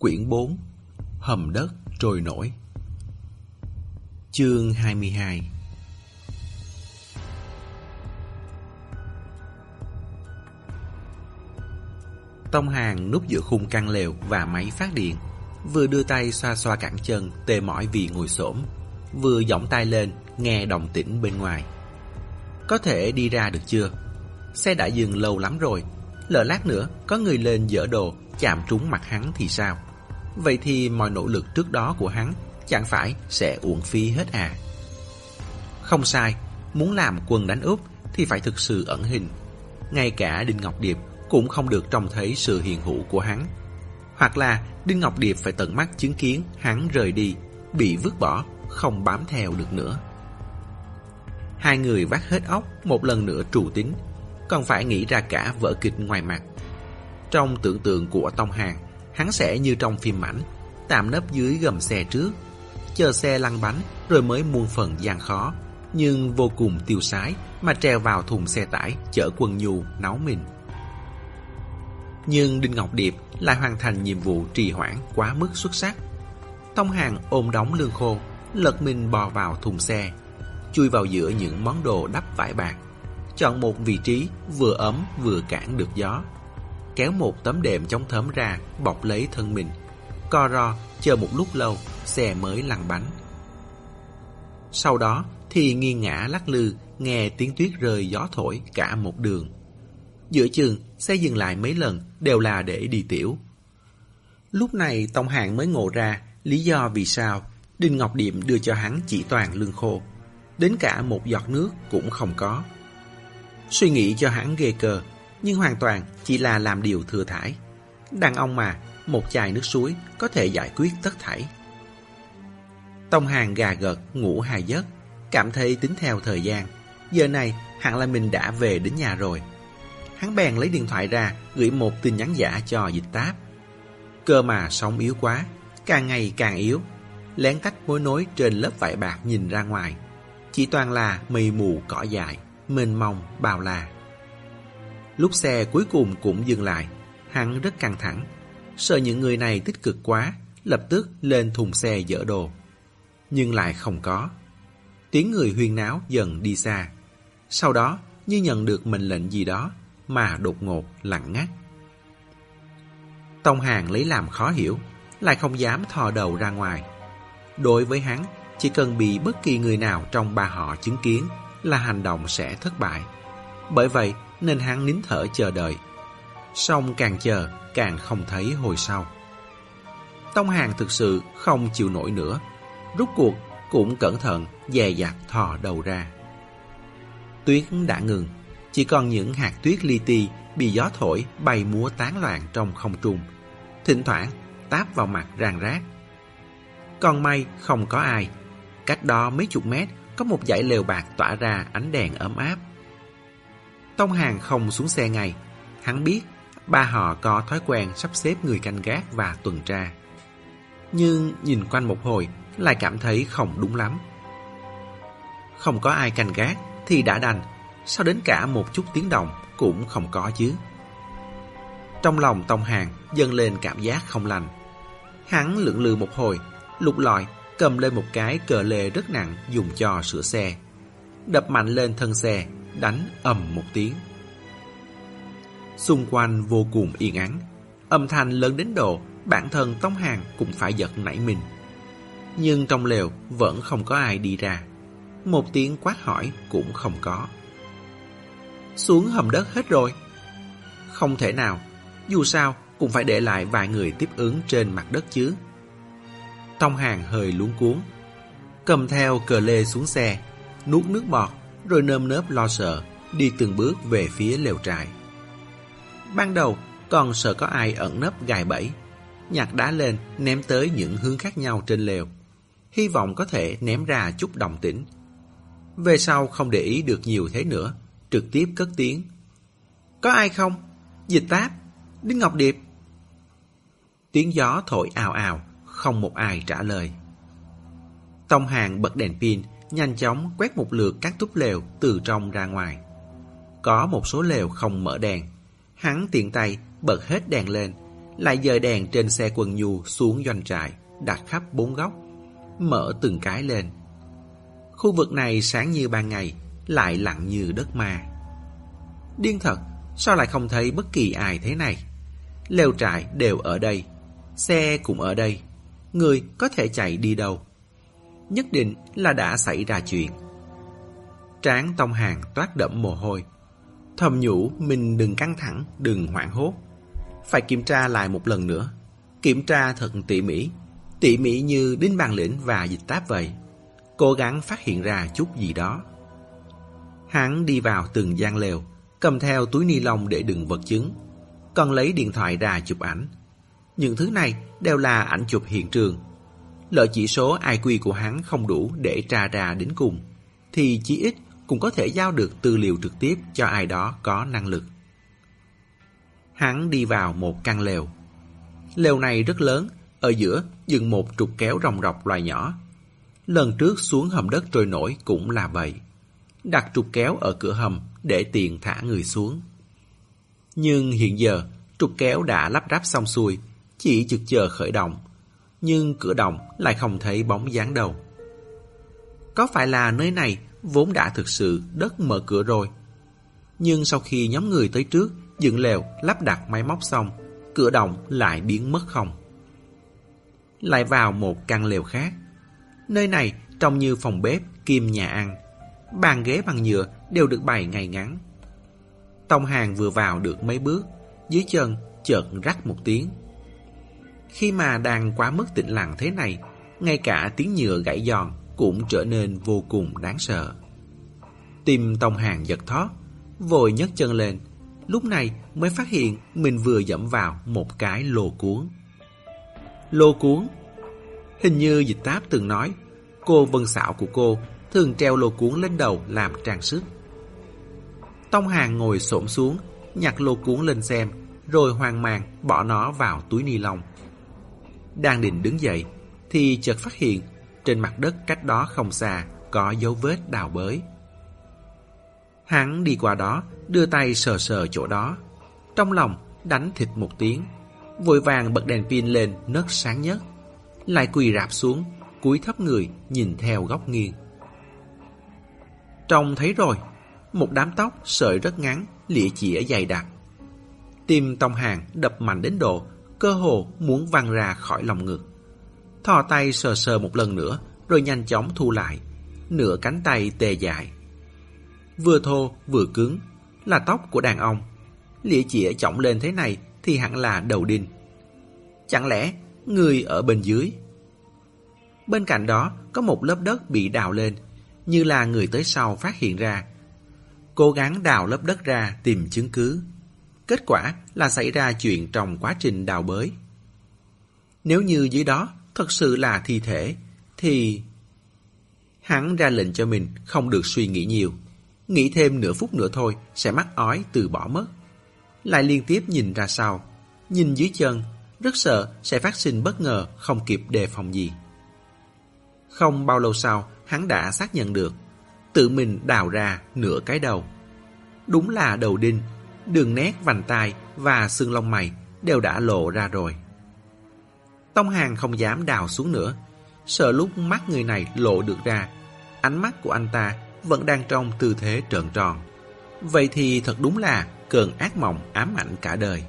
Quyển 4 Hầm đất trôi nổi Chương 22 Tông Hàng núp giữa khung căn lều và máy phát điện, Vừa đưa tay xoa xoa cẳng chân, tê mỏi vì ngồi xổm, Vừa giọng tay lên, nghe đồng tĩnh bên ngoài Có thể đi ra được chưa? Xe đã dừng lâu lắm rồi, Lỡ lát nữa có người lên dỡ đồ, chạm trúng mặt hắn thì sao? Vậy thì mọi nỗ lực trước đó của hắn chẳng phải sẽ uổng phí hết à? Không sai, muốn làm quân đánh úp thì phải thực sự ẩn hình. Ngay cả Đinh Ngọc Điệp cũng không được trông thấy sự hiện hữu của hắn. Hoặc là Đinh Ngọc Điệp phải tận mắt chứng kiến hắn rời đi, bị vứt bỏ, không bám theo được nữa. Hai người vắt hết óc một lần nữa trù tính, còn phải nghĩ ra cả vở kịch ngoài mặt. Trong tưởng tượng của Tông Hàng, hắn sẽ như trong phim ảnh, tạm nấp dưới gầm xe trước, chờ xe lăn bánh rồi mới muôn phần gian khó, nhưng vô cùng tiêu sái mà treo vào thùng xe tải chở quân nhu nấu mình. Nhưng Đinh Ngọc Điệp lại hoàn thành nhiệm vụ trì hoãn quá mức xuất sắc. Tông Hàng ôm đóng lương khô, lật mình bò vào thùng xe, chui vào giữa những món đồ đắp vải bạc, chọn một vị trí vừa ấm vừa cản được gió kéo một tấm đệm chống thấm ra, bọc lấy thân mình. Co ro, chờ một lúc lâu, xe mới lăn bánh. Sau đó thì nghiêng ngã lắc lư, nghe tiếng tuyết rơi gió thổi cả một đường. Giữa chừng, xe dừng lại mấy lần đều là để đi tiểu. Lúc này Tông hạng mới ngộ ra lý do vì sao Đinh Ngọc Điệm đưa cho hắn chỉ toàn lương khô. Đến cả một giọt nước cũng không có. Suy nghĩ cho hắn ghê cờ, nhưng hoàn toàn chỉ là làm điều thừa thải. Đàn ông mà, một chai nước suối có thể giải quyết tất thảy. Tông hàng gà gật, ngủ hai giấc, cảm thấy tính theo thời gian. Giờ này, hẳn là mình đã về đến nhà rồi. Hắn bèn lấy điện thoại ra, gửi một tin nhắn giả cho dịch táp. Cơ mà sống yếu quá, càng ngày càng yếu. Lén tách mối nối trên lớp vải bạc nhìn ra ngoài. Chỉ toàn là mây mù cỏ dài, mênh mông, bào là. Lúc xe cuối cùng cũng dừng lại, hắn rất căng thẳng. Sợ những người này tích cực quá, lập tức lên thùng xe dỡ đồ. Nhưng lại không có. Tiếng người huyên náo dần đi xa. Sau đó, như nhận được mệnh lệnh gì đó, mà đột ngột lặng ngắt. Tông Hàng lấy làm khó hiểu, lại không dám thò đầu ra ngoài. Đối với hắn, chỉ cần bị bất kỳ người nào trong ba họ chứng kiến là hành động sẽ thất bại. Bởi vậy, nên hắn nín thở chờ đợi. Xong càng chờ, càng không thấy hồi sau. Tông Hàng thực sự không chịu nổi nữa. Rút cuộc cũng cẩn thận dè dặt thò đầu ra. Tuyết đã ngừng, chỉ còn những hạt tuyết li ti bị gió thổi bay múa tán loạn trong không trung. Thỉnh thoảng táp vào mặt ràng rác. Còn may không có ai. Cách đó mấy chục mét có một dãy lều bạc tỏa ra ánh đèn ấm áp. Tông Hàng không xuống xe ngay. Hắn biết ba họ có thói quen sắp xếp người canh gác và tuần tra. Nhưng nhìn quanh một hồi lại cảm thấy không đúng lắm. Không có ai canh gác thì đã đành, sao đến cả một chút tiếng động cũng không có chứ. Trong lòng Tông Hàng dâng lên cảm giác không lành. Hắn lưỡng lự một hồi, lục lọi cầm lên một cái cờ lê rất nặng dùng cho sửa xe. Đập mạnh lên thân xe đánh ầm một tiếng. Xung quanh vô cùng yên ắng, âm thanh lớn đến độ bản thân Tống Hàng cũng phải giật nảy mình. Nhưng trong lều vẫn không có ai đi ra. Một tiếng quát hỏi cũng không có. Xuống hầm đất hết rồi. Không thể nào, dù sao cũng phải để lại vài người tiếp ứng trên mặt đất chứ. Tông Hàng hơi luống cuốn, cầm theo cờ lê xuống xe, nuốt nước bọt rồi nơm nớp lo sợ, đi từng bước về phía lều trại. Ban đầu, còn sợ có ai ẩn nấp gài bẫy, nhặt đá lên ném tới những hướng khác nhau trên lều, hy vọng có thể ném ra chút đồng tĩnh. Về sau không để ý được nhiều thế nữa, trực tiếp cất tiếng. Có ai không? Dịch táp, Đinh Ngọc Điệp. Tiếng gió thổi ào ào, không một ai trả lời. Tông hàng bật đèn pin, nhanh chóng quét một lượt các túp lều từ trong ra ngoài. Có một số lều không mở đèn. Hắn tiện tay bật hết đèn lên, lại dời đèn trên xe quần nhu xuống doanh trại, đặt khắp bốn góc, mở từng cái lên. Khu vực này sáng như ban ngày, lại lặng như đất ma. Điên thật, sao lại không thấy bất kỳ ai thế này? Lều trại đều ở đây, xe cũng ở đây, người có thể chạy đi đâu? Nhất định là đã xảy ra chuyện. Tráng tông hàng toát đẫm mồ hôi. Thầm nhủ mình đừng căng thẳng, đừng hoảng hốt. Phải kiểm tra lại một lần nữa. Kiểm tra thật tỉ mỉ. Tỉ mỉ như đinh bàn lĩnh và dịch táp vậy. Cố gắng phát hiện ra chút gì đó. Hắn đi vào từng gian lều, cầm theo túi ni lông để đựng vật chứng, còn lấy điện thoại ra chụp ảnh. Những thứ này đều là ảnh chụp hiện trường lợi chỉ số IQ của hắn không đủ để tra ra đến cùng, thì chí ít cũng có thể giao được tư liệu trực tiếp cho ai đó có năng lực. Hắn đi vào một căn lều. Lều này rất lớn, ở giữa dựng một trục kéo rồng rọc loài nhỏ. Lần trước xuống hầm đất trôi nổi cũng là vậy. Đặt trục kéo ở cửa hầm để tiện thả người xuống. Nhưng hiện giờ, trục kéo đã lắp ráp xong xuôi, chỉ trực chờ khởi động. Nhưng cửa động lại không thấy bóng dáng đâu. Có phải là nơi này vốn đã thực sự đất mở cửa rồi? Nhưng sau khi nhóm người tới trước, dựng lều, lắp đặt máy móc xong, cửa động lại biến mất không. Lại vào một căn lều khác. Nơi này trông như phòng bếp, kim nhà ăn. Bàn ghế bằng nhựa đều được bày ngay ngắn. Tông hàng vừa vào được mấy bước, dưới chân chợt rắc một tiếng. Khi mà đang quá mức tĩnh lặng thế này, ngay cả tiếng nhựa gãy giòn cũng trở nên vô cùng đáng sợ. Tim Tông Hàng giật thót, vội nhấc chân lên, lúc này mới phát hiện mình vừa dẫm vào một cái lô cuốn. Lô cuốn? Hình như dịch táp từng nói, cô vân xạo của cô thường treo lô cuốn lên đầu làm trang sức. Tông Hàng ngồi xổm xuống, nhặt lô cuốn lên xem, rồi hoang mang bỏ nó vào túi ni lông. Đang định đứng dậy, thì chợt phát hiện trên mặt đất cách đó không xa có dấu vết đào bới. Hắn đi qua đó, đưa tay sờ sờ chỗ đó. Trong lòng đánh thịt một tiếng, vội vàng bật đèn pin lên nấc sáng nhất. Lại quỳ rạp xuống, cúi thấp người nhìn theo góc nghiêng. Trông thấy rồi, một đám tóc sợi rất ngắn, lịa chĩa dày đặc. Tim tông hàng đập mạnh đến độ cơ hồ muốn văng ra khỏi lòng ngực. Thò tay sờ sờ một lần nữa, rồi nhanh chóng thu lại. Nửa cánh tay tê dại. Vừa thô vừa cứng, là tóc của đàn ông. Lĩa chĩa trọng lên thế này thì hẳn là đầu đinh. Chẳng lẽ người ở bên dưới? Bên cạnh đó có một lớp đất bị đào lên, như là người tới sau phát hiện ra. Cố gắng đào lớp đất ra tìm chứng cứ. Kết quả là xảy ra chuyện trong quá trình đào bới. Nếu như dưới đó thật sự là thi thể, thì... Hắn ra lệnh cho mình không được suy nghĩ nhiều. Nghĩ thêm nửa phút nữa thôi sẽ mắc ói từ bỏ mất. Lại liên tiếp nhìn ra sau. Nhìn dưới chân, rất sợ sẽ phát sinh bất ngờ không kịp đề phòng gì. Không bao lâu sau, hắn đã xác nhận được. Tự mình đào ra nửa cái đầu. Đúng là đầu đinh, đường nét vành tai và xương lông mày đều đã lộ ra rồi. Tông Hàng không dám đào xuống nữa, sợ lúc mắt người này lộ được ra, ánh mắt của anh ta vẫn đang trong tư thế trợn tròn. Vậy thì thật đúng là cơn ác mộng ám ảnh cả đời.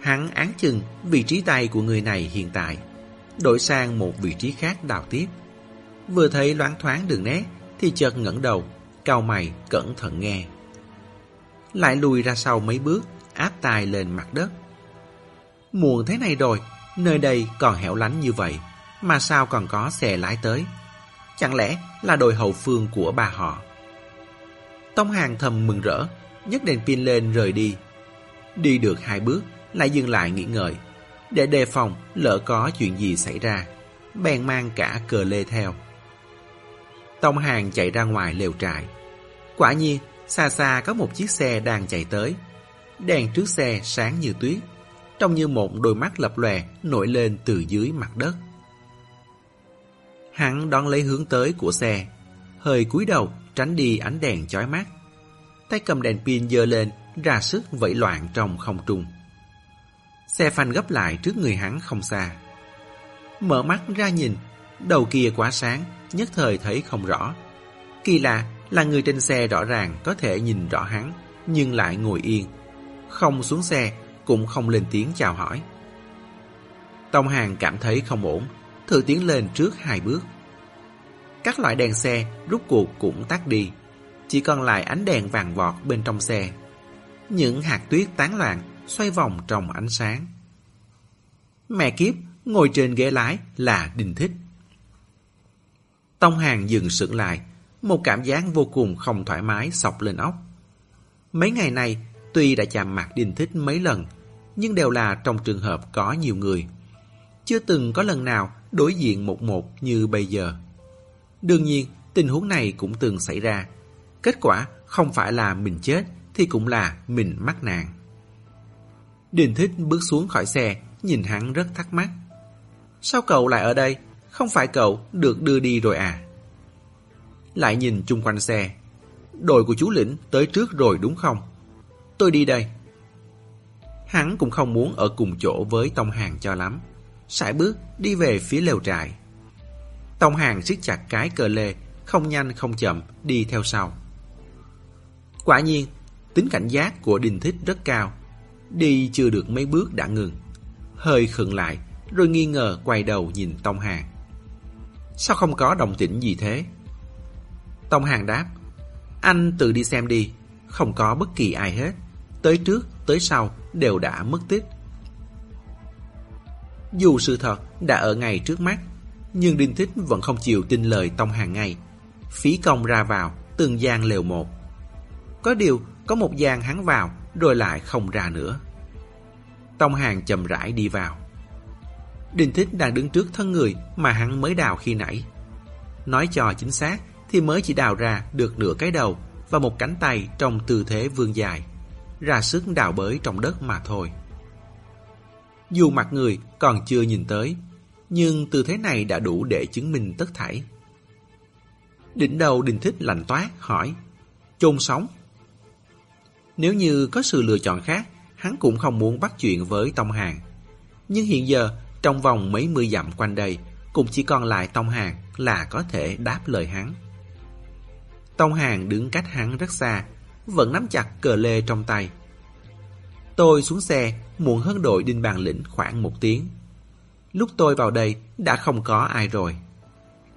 Hắn án chừng vị trí tay của người này hiện tại, đổi sang một vị trí khác đào tiếp. Vừa thấy loáng thoáng đường nét thì chợt ngẩng đầu, cau mày cẩn thận nghe. Lại lùi ra sau mấy bước, áp tai lên mặt đất. Muộn thế này rồi, Nơi đây còn hẻo lánh như vậy, mà sao còn có xe lái tới? Chẳng lẽ là đội hậu phương của bà họ? Tông hàng thầm mừng rỡ, nhấc đèn pin lên rời đi. Đi được hai bước, lại dừng lại nghỉ ngơi, để đề phòng lỡ có chuyện gì xảy ra. Bèn mang cả cờ lê theo. Tông hàng chạy ra ngoài lều trại. Quả nhiên, xa xa có một chiếc xe đang chạy tới. Đèn trước xe sáng như tuyết trông như một đôi mắt lập lòe nổi lên từ dưới mặt đất. Hắn đón lấy hướng tới của xe, hơi cúi đầu tránh đi ánh đèn chói mắt. Tay cầm đèn pin giơ lên, ra sức vẫy loạn trong không trung. Xe phanh gấp lại trước người hắn không xa. Mở mắt ra nhìn, đầu kia quá sáng, nhất thời thấy không rõ. Kỳ lạ là người trên xe rõ ràng có thể nhìn rõ hắn, nhưng lại ngồi yên. Không xuống xe, cũng không lên tiếng chào hỏi. Tông Hàng cảm thấy không ổn, thử tiến lên trước hai bước. Các loại đèn xe rút cuộc cũng tắt đi, chỉ còn lại ánh đèn vàng vọt bên trong xe. Những hạt tuyết tán loạn xoay vòng trong ánh sáng. Mẹ kiếp, ngồi trên ghế lái là Đinh Thích. Tông Hàng dừng sững lại, một cảm giác vô cùng không thoải mái sọc lên óc. Mấy ngày này, tuy đã chạm mặt Đinh Thích mấy lần, nhưng đều là trong trường hợp có nhiều người. Chưa từng có lần nào đối diện một một như bây giờ. Đương nhiên, tình huống này cũng từng xảy ra. Kết quả không phải là mình chết, thì cũng là mình mắc nạn. Đình Thích bước xuống khỏi xe, nhìn hắn rất thắc mắc. Sao cậu lại ở đây? Không phải cậu được đưa đi rồi à? Lại nhìn chung quanh xe. Đội của chú Lĩnh tới trước rồi đúng không? Tôi đi đây. Hắn cũng không muốn ở cùng chỗ với Tông Hàng cho lắm. Sải bước đi về phía lều trại. Tông Hàng siết chặt cái cờ lê, không nhanh không chậm, đi theo sau. Quả nhiên, tính cảnh giác của Đình Thích rất cao. Đi chưa được mấy bước đã ngừng. Hơi khựng lại, rồi nghi ngờ quay đầu nhìn Tông Hàng. Sao không có đồng tĩnh gì thế? Tông Hàng đáp, anh tự đi xem đi, không có bất kỳ ai hết. Tới trước, tới sau đều đã mất tích. Dù sự thật đã ở ngay trước mắt, nhưng Đinh Thích vẫn không chịu tin lời Tông Hàng ngay. Phí công ra vào, từng gian lều một. Có điều, có một gian hắn vào, rồi lại không ra nữa. Tông Hàng chậm rãi đi vào. Đinh Thích đang đứng trước thân người mà hắn mới đào khi nãy. Nói cho chính xác thì mới chỉ đào ra được nửa cái đầu và một cánh tay trong tư thế vươn dài, ra sức đào bới trong đất mà thôi. Dù mặt người còn chưa nhìn tới, nhưng tư thế này đã đủ để chứng minh tất thảy. Đỉnh đầu Đình Thích lạnh toát hỏi, chôn sống. Nếu như có sự lựa chọn khác, hắn cũng không muốn bắt chuyện với Tông Hàng. Nhưng hiện giờ, trong vòng mấy mươi dặm quanh đây, cũng chỉ còn lại Tông Hàng là có thể đáp lời hắn. Tông Hàng đứng cách hắn rất xa, vẫn nắm chặt cờ lê trong tay. Tôi xuống xe muộn hơn đội đinh bàn lĩnh khoảng một tiếng. Lúc tôi vào đây đã không có ai rồi.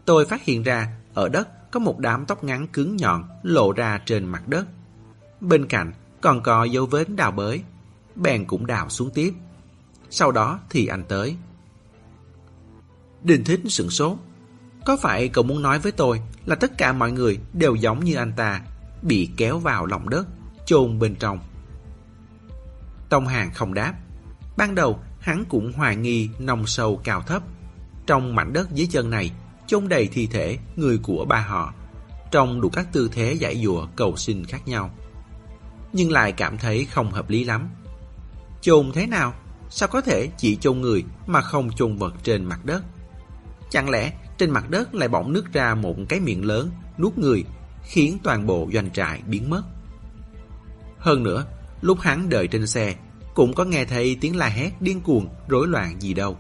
Tôi phát hiện ra ở đất có một đám tóc ngắn cứng nhọn lộ ra trên mặt đất. Bên cạnh còn có dấu vết đào bới. Bèn cũng đào xuống tiếp. Sau đó thì anh tới. Đình thích sửng sốt. Có phải cậu muốn nói với tôi là tất cả mọi người đều giống như anh ta, bị kéo vào lòng đất, chôn bên trong? Tông Hàng không đáp. Ban đầu, hắn cũng hoài nghi nồng sâu cao thấp. Trong mảnh đất dưới chân này, chôn đầy thi thể người của ba họ, trong đủ các tư thế giải dùa cầu xin khác nhau. Nhưng lại cảm thấy không hợp lý lắm. Chôn thế nào? Sao có thể chỉ chôn người mà không chôn vật trên mặt đất? Chẳng lẽ trên mặt đất lại bỗng nứt ra một cái miệng lớn, nuốt người, khiến toàn bộ doanh trại biến mất? Hơn nữa, lúc hắn đợi trên xe, cũng có nghe thấy tiếng la hét điên cuồng, rối loạn gì đâu.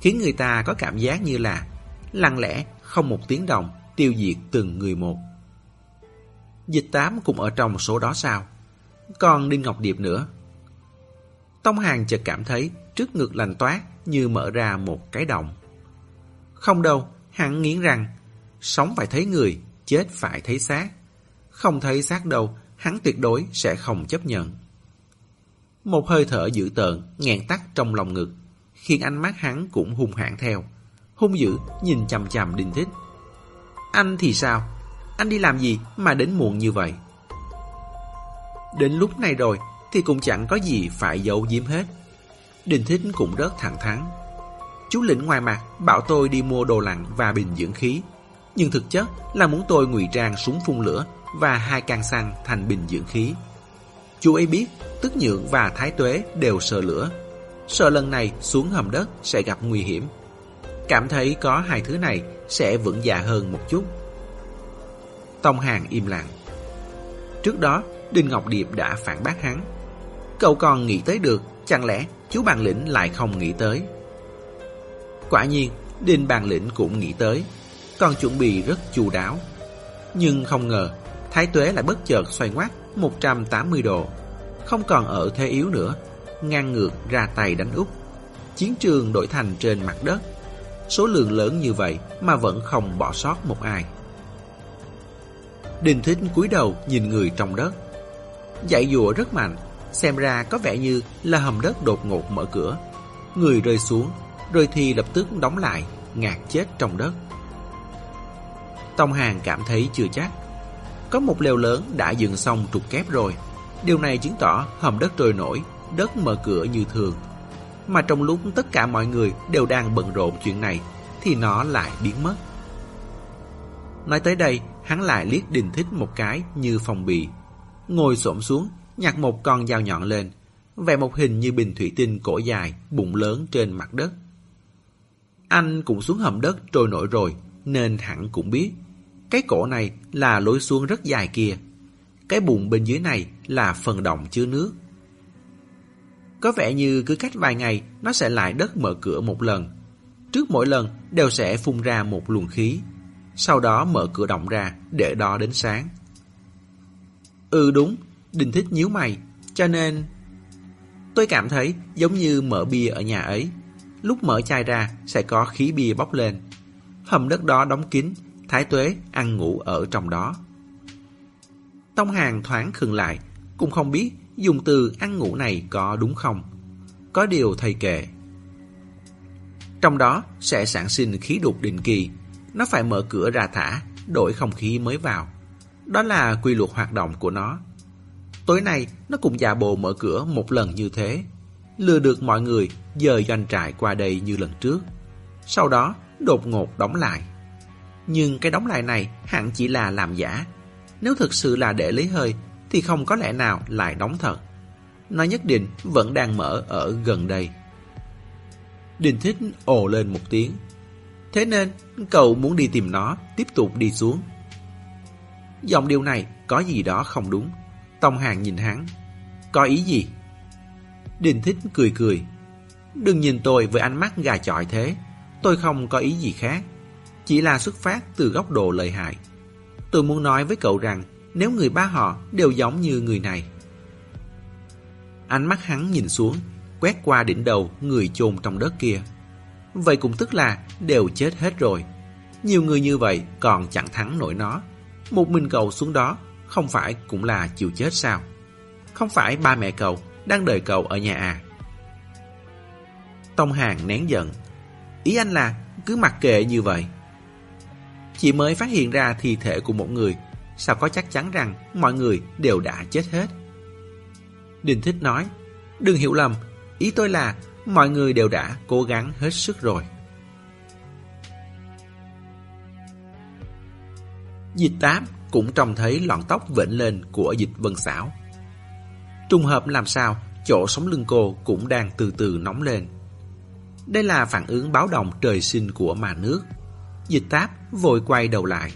Khiến người ta có cảm giác như là lặng lẽ, không một tiếng động, tiêu diệt từng người một. Dịch tám cũng ở trong số đó sao? Còn Đinh Ngọc Điệp nữa. Tông Hàng chợt cảm thấy trước ngực lành toát như mở ra một cái động. Không đâu, hắn nghiến răng, sống phải thấy người, chết phải thấy xác. Không thấy xác đâu, hắn tuyệt đối sẽ không chấp nhận. Một hơi thở dữ tợn, nghẹn tắt trong lòng ngực, khiến ánh mắt hắn cũng hung hãn theo. Hung dữ nhìn chằm chằm Đinh Thích. Anh thì sao? Anh đi làm gì mà đến muộn như vậy? Đến lúc này rồi thì cũng chẳng có gì phải giấu giếm hết. đình Thích cũng rất thẳng thắn. Chú lĩnh ngoài mặt bảo tôi đi mua đồ lạnh và bình dưỡng khí. Nhưng thực chất là muốn tôi ngụy trang súng phun lửa và hai can xăng thành bình dưỡng khí. Chú ấy biết Tức Nhượng và Thái Tuế đều sợ lửa. Sợ lần này xuống hầm đất sẽ gặp nguy hiểm. Cảm thấy có hai thứ này sẽ vững dạ hơn một chút. Tông Hàng im lặng. Trước đó, Đinh Ngọc Điệp đã phản bác hắn. Cậu còn nghĩ tới được Chẳng lẽ chú bàn lĩnh lại không nghĩ tới? Quả nhiên, Đinh bàn lĩnh cũng nghĩ tới, còn chuẩn bị rất chu đáo. Nhưng không ngờ, Thái Tuế lại bất chợt xoay ngoắt 180 độ, không còn ở thế yếu nữa, ngang ngược ra tay đánh úp. Chiến trường đổi thành trên mặt đất, số lượng lớn như vậy mà vẫn không bỏ sót một ai. Đình Thích cúi đầu nhìn người trong đất. Dạy dùa rất mạnh, xem ra có vẻ như là hầm đất đột ngột mở cửa. Người rơi xuống, rồi thì lập tức đóng lại, ngạt chết trong đất. Tông Hàng cảm thấy chưa chắc. Có một lều lớn đã dựng xong trục kép rồi. Điều này chứng tỏ hầm đất trôi nổi, đất mở cửa như thường. Mà trong lúc tất cả mọi người đều đang bận rộn chuyện này, thì nó lại biến mất. Nói tới đây, hắn lại liếc đình thích một cái như phòng bị. Ngồi xổm xuống, nhặt một con dao nhọn lên, vẽ một hình như bình thủy tinh cổ dài, bụng lớn trên mặt đất. Anh cũng xuống hầm đất trôi nổi rồi, nên hẳn cũng biết. Cái cổ này là lối xuống rất dài kia. Cái bùn bên dưới này là phần động chứa nước. Có vẻ như cứ cách vài ngày nó sẽ lại đất mở cửa một lần. Trước mỗi lần đều sẽ phun ra một luồng khí. Sau đó mở cửa động ra để đo đến sáng. Ừ đúng, Đình thích nhíu mày, cho nên... Tôi cảm thấy giống như mở bia ở nhà ấy. Lúc mở chai ra sẽ có khí bia bốc lên. Hầm đất đó đóng kín, Thái Tuế ăn ngủ ở trong đó. Tông Hàng thoáng khừng lại, cũng không biết dùng từ ăn ngủ này có đúng không. Có điều thầy kệ. Trong đó sẽ sản sinh khí đục định kỳ. Nó phải mở cửa ra thả, đổi không khí mới vào. Đó là quy luật hoạt động của nó. Tối nay nó cũng giả bộ mở cửa một lần như thế. Lừa được mọi người dời doanh trại qua đây như lần trước. Sau đó đột ngột đóng lại. Nhưng cái đóng lại này hẳn chỉ là làm giả. Nếu thực sự là để lấy hơi thì không có lẽ nào lại đóng thật. Nó nhất định vẫn đang mở ở gần đây. Đình thích ồ lên một tiếng. Thế nên cậu muốn đi tìm nó, tiếp tục đi xuống. Giọng điều này có gì đó không đúng. Tông Hàng nhìn hắn. Có ý gì? Đình thích cười cười. Đừng nhìn tôi với ánh mắt gà chọi thế. Tôi không có ý gì khác. Chỉ là xuất phát từ góc độ lợi hại. Tôi muốn nói với cậu rằng nếu người ba họ đều giống như người này. Ánh mắt hắn nhìn xuống, quét qua đỉnh đầu người chôn trong đất kia. Vậy cũng tức là đều chết hết rồi. Nhiều người như vậy còn chẳng thắng nổi nó. Một mình cậu xuống đó không phải cũng là chịu chết sao? Không phải ba mẹ cậu đang đợi cậu ở nhà à? Tông Hàng nén giận. Ý anh là cứ mặc kệ như vậy. Chỉ mới phát hiện ra thi thể của một người, sao có chắc chắn rằng mọi người đều đã chết hết? Đình Thích nói, đừng hiểu lầm, ý tôi là mọi người đều đã cố gắng hết sức rồi. Dịch tám cũng trông thấy lọn tóc vệnh lên của dịch vân xảo. Trùng hợp làm sao, chỗ sống lưng cô cũng đang từ từ nóng lên. Đây là phản ứng báo động trời sinh của mà nước. Dịch táp vội quay đầu lại.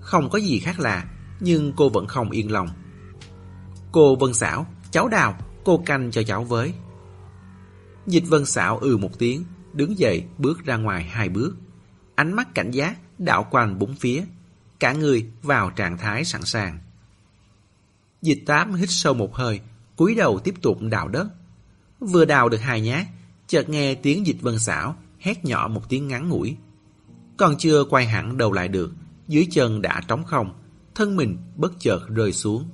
Không có gì khác lạ, nhưng cô vẫn không yên lòng. Cô Vân Xảo, cháu đào, cô canh cho cháu với. Dịch Vân Xảo ừ một tiếng, đứng dậy bước ra ngoài hai bước. Ánh mắt cảnh giác đảo quanh bốn phía, cả người vào trạng thái sẵn sàng. Dịch tám hít sâu một hơi, cúi đầu tiếp tục đào đất. Vừa đào được hai nhát, chợt nghe tiếng dịch vân xảo, hét nhỏ một tiếng ngắn ngủi. Còn chưa quay hẳn đầu lại được, dưới chân đã trống không, thân mình bất chợt rơi xuống.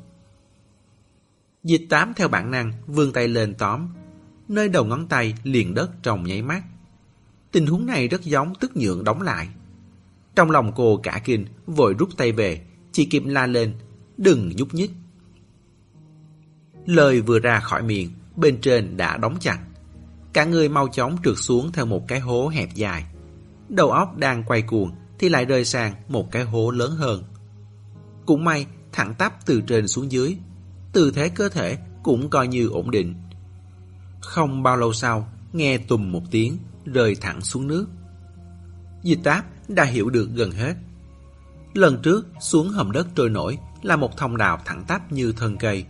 Dịch tám theo bản năng vươn tay lên tóm, nơi đầu ngón tay liền đất trong nháy mắt. Tình huống này rất giống tức nhượng đóng lại. Trong lòng cô cả kinh, vội rút tay về, chỉ kịp la lên, đừng nhúc nhích. Lời vừa ra khỏi miệng, bên trên đã đóng chặt. Cả người mau chóng trượt xuống theo một cái hố hẹp dài. Đầu óc đang quay cuồng thì lại rơi sang một cái hố lớn hơn. Cũng may, thẳng tắp từ trên xuống dưới, tư thế cơ thể cũng coi như ổn định. Không bao lâu sau, nghe tùm một tiếng, rơi thẳng xuống nước. Dịch táp đã hiểu được gần hết. Lần trước xuống hầm đất trôi nổi là một thông đạo thẳng tắp như thân cây.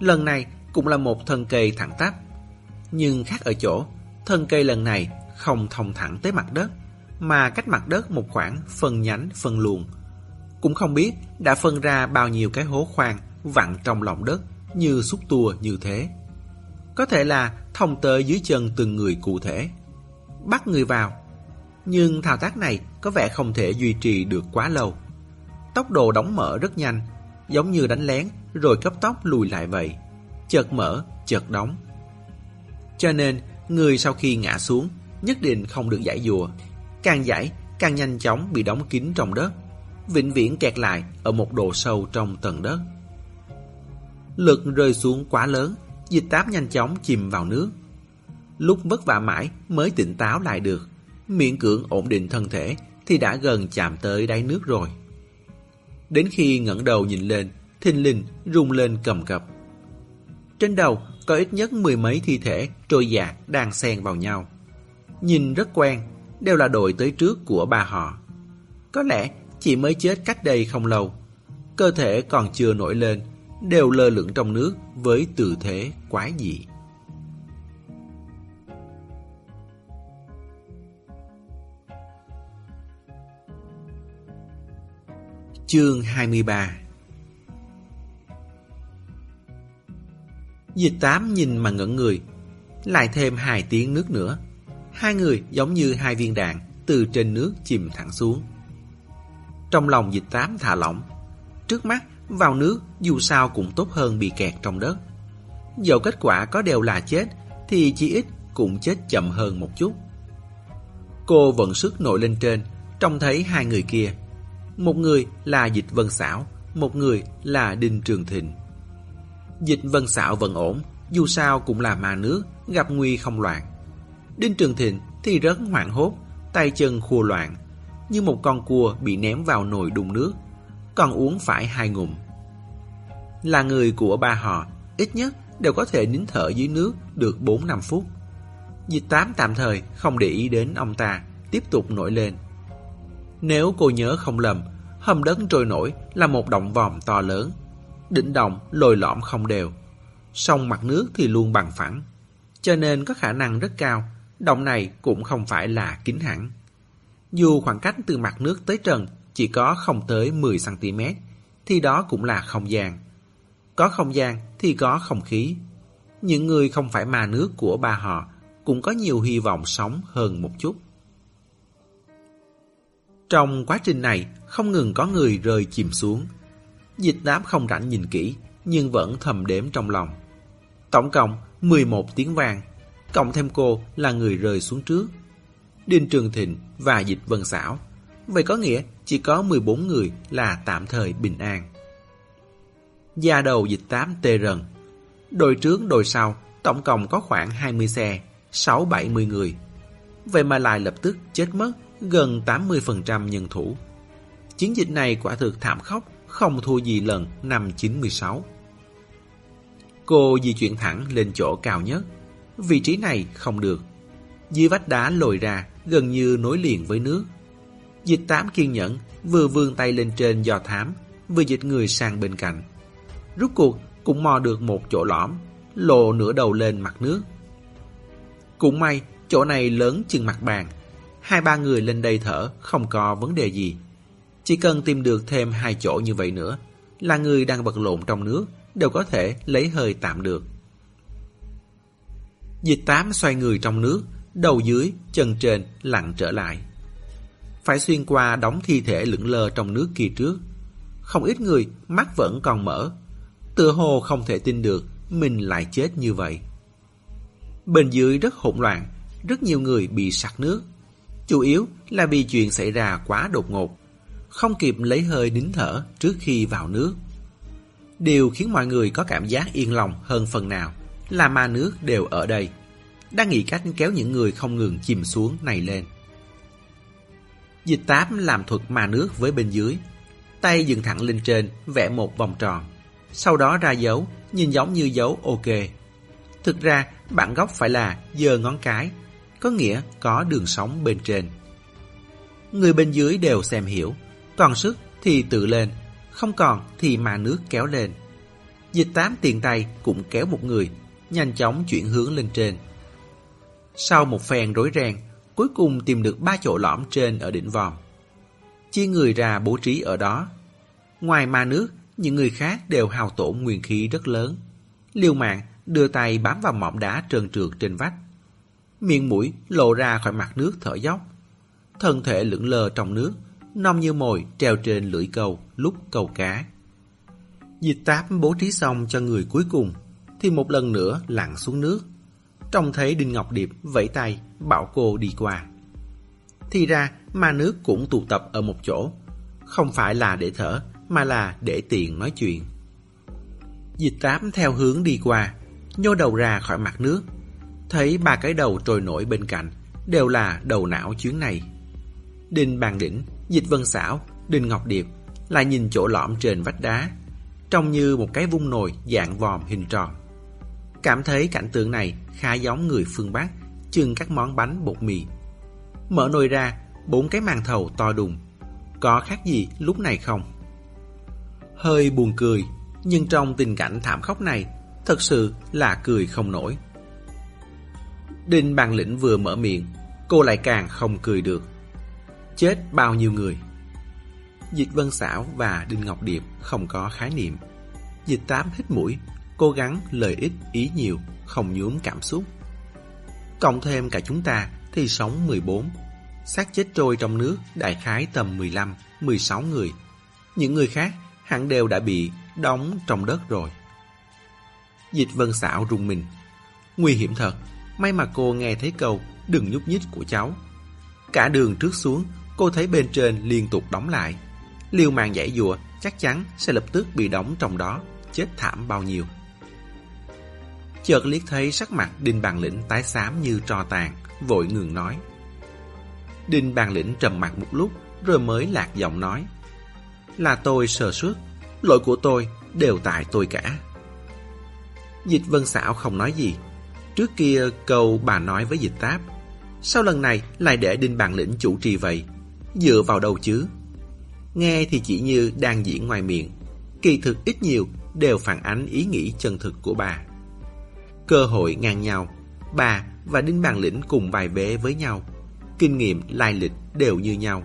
Lần này cũng là một thân cây thẳng tắp. Nhưng khác ở chỗ, thân cây lần này không thông thẳng tới mặt đất, mà cách mặt đất một khoảng phân nhánh phân luồng. Cũng không biết đã phân ra bao nhiêu cái hố khoan vặn trong lòng đất như xúc tua như thế. Có thể là thông tới dưới chân từng người cụ thể. Bắt người vào. Nhưng thao tác này có vẻ không thể duy trì được quá lâu. Tốc độ đóng mở rất nhanh, giống như đánh lén rồi cấp tốc lùi lại vậy. Chợt mở, chợt đóng. Cho nên, người sau khi ngã xuống nhất định không được giải dùa. Càng giải, càng nhanh chóng bị đóng kín trong đất, vĩnh viễn kẹt lại ở một độ sâu trong tầng đất. Lực rơi xuống quá lớn, dịch táp nhanh chóng chìm vào nước. Lúc vất vả mãi mới tỉnh táo lại được, miễn cưỡng ổn định thân thể thì đã gần chạm tới đáy nước rồi. Đến khi ngẩng đầu nhìn lên, thình lình rung lên cầm cập. Trên đầu có ít nhất mười mấy thi thể trôi dạt đang xen vào nhau. Nhìn rất quen, đều là đội tới trước của ba họ. Có lẽ chỉ mới chết cách đây không lâu. Cơ thể còn chưa nổi lên, đều lơ lửng trong nước với tư thế quái dị. Chương 23 Dịch tám nhìn mà ngẩn người, Lại thêm hai tiếng nước nữa. Hai người giống như hai viên đạn Từ trên nước chìm thẳng xuống. Trong lòng dịch tám thả lỏng, Trước mắt vào nước dù sao cũng tốt hơn bị kẹt trong đất. Dẫu kết quả có đều là chết, Thì chỉ ít cũng chết chậm hơn một chút. Cô vận sức nổi lên trên, Trông thấy hai người kia. Một người là Dịch Vân Xảo, Một người là Đinh Trường Thịnh. Dịch Vân Xảo vẫn ổn, Dù sao cũng là ma nước, Gặp nguy không loạn. Đinh Trường Thịnh thì rất hoảng hốt, Tay chân khua loạn, Như một con cua bị ném vào nồi đun nước, Còn uống phải hai ngụm. Là người của ba họ, Ít nhất đều có thể nín thở dưới nước Được 4-5 phút. Dịch tám tạm thời không để ý đến ông ta, Tiếp tục nổi lên. Nếu cô nhớ không lầm, Hầm đất trôi nổi là một động vòm to lớn. Đỉnh động lồi lõm không đều. Sông mặt nước thì luôn bằng phẳng. Cho nên có khả năng rất cao, Động này cũng không phải là kín hẳn. Dù khoảng cách từ mặt nước tới trần Chỉ có không tới 10cm Thì đó cũng là không gian. Có không gian thì có không khí. Những người không phải ma nước của ba họ Cũng có nhiều hy vọng sống hơn một chút. Trong quá trình này Không ngừng có người rơi chìm xuống Dịch đám không rảnh nhìn kỹ, nhưng vẫn thầm đếm trong lòng. Tổng cộng 11 tiếng vàng cộng thêm cô là người rơi xuống trước. Đinh Trường Thịnh và Dịch Vân Xảo. Vậy có nghĩa chỉ có 14 người là tạm thời bình an. Gia đầu dịch tám tê rần. Đội trước đội sau tổng cộng có khoảng 20 xe, 6-70 người. Vậy mà lại lập tức chết mất gần 80% nhân thủ. Chiến dịch này quả thực thảm khốc không thua gì lần năm 96. Cô di chuyển thẳng lên chỗ cao nhất. Vị trí này không được. Dưới vách đá lồi ra, gần như nối liền với nước. Dịch tám kiên nhẫn, vừa vươn tay lên trên do thám, vừa dịch người sang bên cạnh. Rút cuộc cũng mò được một chỗ lõm, lộ nửa đầu lên mặt nước. Cũng may, chỗ này lớn chừng mặt bàn. Hai ba người lên đây thở, không có vấn đề gì. Chỉ cần tìm được thêm hai chỗ như vậy nữa, là người đang vật lộn trong nước đều có thể lấy hơi tạm được. Dịch tám xoay người trong nước, đầu dưới, chân trên lặn trở lại. Phải xuyên qua đóng thi thể lững lờ trong nước kia trước. Không ít người mắt vẫn còn mở. Tựa hồ không thể tin được mình lại chết như vậy. Bên dưới rất hỗn loạn, rất nhiều người bị sặc nước. Chủ yếu là vì chuyện xảy ra quá đột ngột không kịp lấy hơi nín thở trước khi vào nước. Điều khiến mọi người có cảm giác yên lòng hơn phần nào là ma nước đều ở đây, đang nghĩ cách kéo những người không ngừng chìm xuống này lên. Dịch tám làm thuật ma nước với bên dưới, tay dựng thẳng lên trên vẽ một vòng tròn, sau đó ra dấu, nhìn giống như dấu ok. Thực ra, bản gốc phải là giơ ngón cái, có nghĩa có đường sống bên trên. Người bên dưới đều xem hiểu, còn sức thì tự lên, không còn thì mà nước kéo lên. Dịch tám tiền tay cũng kéo một người, nhanh chóng chuyển hướng lên trên. Sau một phen rối ren, cuối cùng tìm được ba chỗ lõm trên ở đỉnh vòm. Chia người ra bố trí ở đó. Ngoài ma nước, những người khác đều hào tổn nguyên khí rất lớn. Liêu mạng đưa tay bám vào mỏm đá trơn trượt trên vách. Miệng mũi lộ ra khỏi mặt nước thở dốc. Thân thể lững lờ trong nước, nong như mồi treo trên lưỡi câu lúc câu cá. Dịch táp bố trí xong cho người cuối cùng, thì một lần nữa lặn xuống nước. Trông thấy Đinh Ngọc Điệp vẫy tay, bảo cô đi qua. Thì ra, ma nước cũng tụ tập ở một chỗ. Không phải là để thở, mà là để tiện nói chuyện. Dịch tám theo hướng đi qua, nhô đầu ra khỏi mặt nước. Thấy ba cái đầu trôi nổi bên cạnh, đều là đầu não chuyến này. Đinh Bàn Đỉnh, Dịch Vân Xảo, Đinh Ngọc Điệp lại nhìn chỗ lõm trên vách đá, trông như một cái vung nồi dạng vòm hình tròn. Cảm thấy cảnh tượng này khá giống người phương Bắc chưng các món bánh bột mì. Mở nồi ra, bốn cái màn thầu to đùng. Có khác gì lúc này không? Hơi buồn cười, nhưng trong tình cảnh thảm khốc này, thật sự là cười không nổi. Đinh Bàn Lĩnh vừa mở miệng, cô lại càng không cười được. Chết bao nhiêu người? Dịch Vân Xảo và Đinh Ngọc Điệp không có khái niệm. Dịch Tám hít mũi, cố gắng lời ít ý nhiều, không nhuốm cảm xúc. Cộng thêm cả chúng ta thì sống 14. xác chết trôi trong nước đại khái tầm 15, 16 người. Những người khác hẳn đều đã bị đóng trong đất rồi. Dịch Vân xảo rung mình. Nguy hiểm thật, may mà cô nghe thấy câu đừng nhúc nhích của cháu. Cả đường trước xuống, cô thấy bên trên liên tục đóng lại. Liêu màng giải dùa chắc chắn sẽ lập tức bị đóng trong đó, chết thảm bao nhiêu. Chợt liếc thấy sắc mặt Đinh Bàn Lĩnh tái xám như trò tàn, vội ngừng nói. Đinh Bàn Lĩnh trầm mặt một lúc, rồi mới lạc giọng nói. Là tôi sờ suất, lỗi của tôi đều tại tôi cả. Dịch Vân Xảo không nói gì. Trước kia câu bà nói với dịch táp. Sao lần này lại để Đinh Bàn Lĩnh chủ trì vậy? Dựa vào đâu chứ? Nghe thì chỉ như đang diễn ngoài miệng. Kỳ thực ít nhiều đều phản ánh ý nghĩ chân thực của bà. Cơ hội ngang nhau, bà và Đinh Bàn Lĩnh cùng bài bế với nhau. Kinh nghiệm, lai lịch đều như nhau.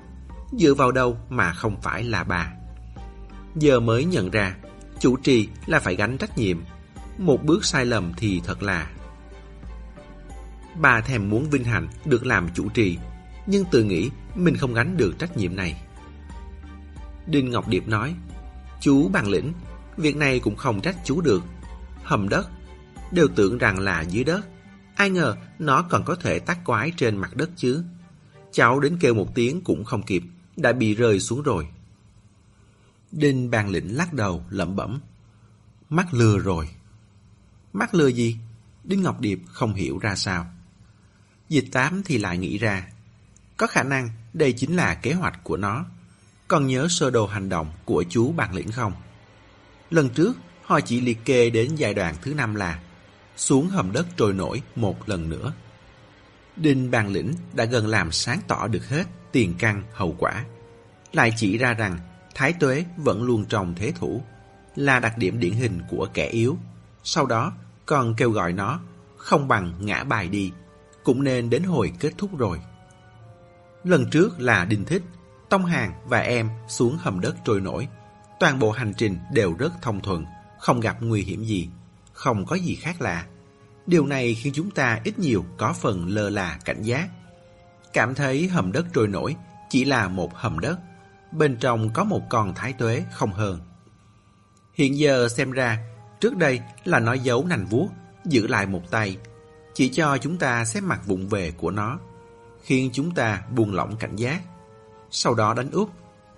Dựa vào đâu mà không phải là bà. Giờ mới nhận ra, chủ trì là phải gánh trách nhiệm. Một bước sai lầm thì thật là... Bà thèm muốn vinh hạnh được làm chủ trì, nhưng tự nghĩ mình không gánh được trách nhiệm này. Đinh Ngọc Điệp nói, chú bằng lĩnh, việc này cũng không trách chú được. Hầm đất, đều tưởng rằng là dưới đất. Ai ngờ nó còn có thể tác quái trên mặt đất chứ. Cháu đến kêu một tiếng cũng không kịp, đã bị rơi xuống rồi. Đinh bàn lĩnh lắc đầu, lẩm bẩm. Mắt lừa rồi. Mắt lừa gì? Đinh Ngọc Điệp không hiểu ra sao. Dịch tám thì lại nghĩ ra. Có khả năng đây chính là kế hoạch của nó. Còn nhớ sơ đồ hành động của chú bàn lĩnh không? Lần trước, họ chỉ liệt kê đến giai đoạn thứ năm là xuống hầm đất trôi nổi một lần nữa. Đinh bàn lĩnh đã gần làm sáng tỏ được hết tiền căn hậu quả. Lại chỉ ra rằng Thái tuế vẫn luôn trong thế thủ, là đặc điểm điển hình của kẻ yếu. Sau đó còn kêu gọi nó không bằng ngã bài đi, cũng nên đến hồi kết thúc rồi. Lần trước là Đinh Thích, Tông Hàng và em xuống hầm đất trôi nổi. Toàn bộ hành trình đều rất thông thuận, không gặp nguy hiểm gì, không có gì khác lạ. Điều này khiến chúng ta ít nhiều có phần lơ là cảnh giác. Cảm thấy hầm đất trôi nổi chỉ là một hầm đất, bên trong có một con thái tuế không hơn. Hiện giờ xem ra, trước đây là nó giấu nành vuốt, giữ lại một tay, chỉ cho chúng ta xếp mặt vụng về của nó, khiến chúng ta buông lỏng cảnh giác. Sau đó đánh úp,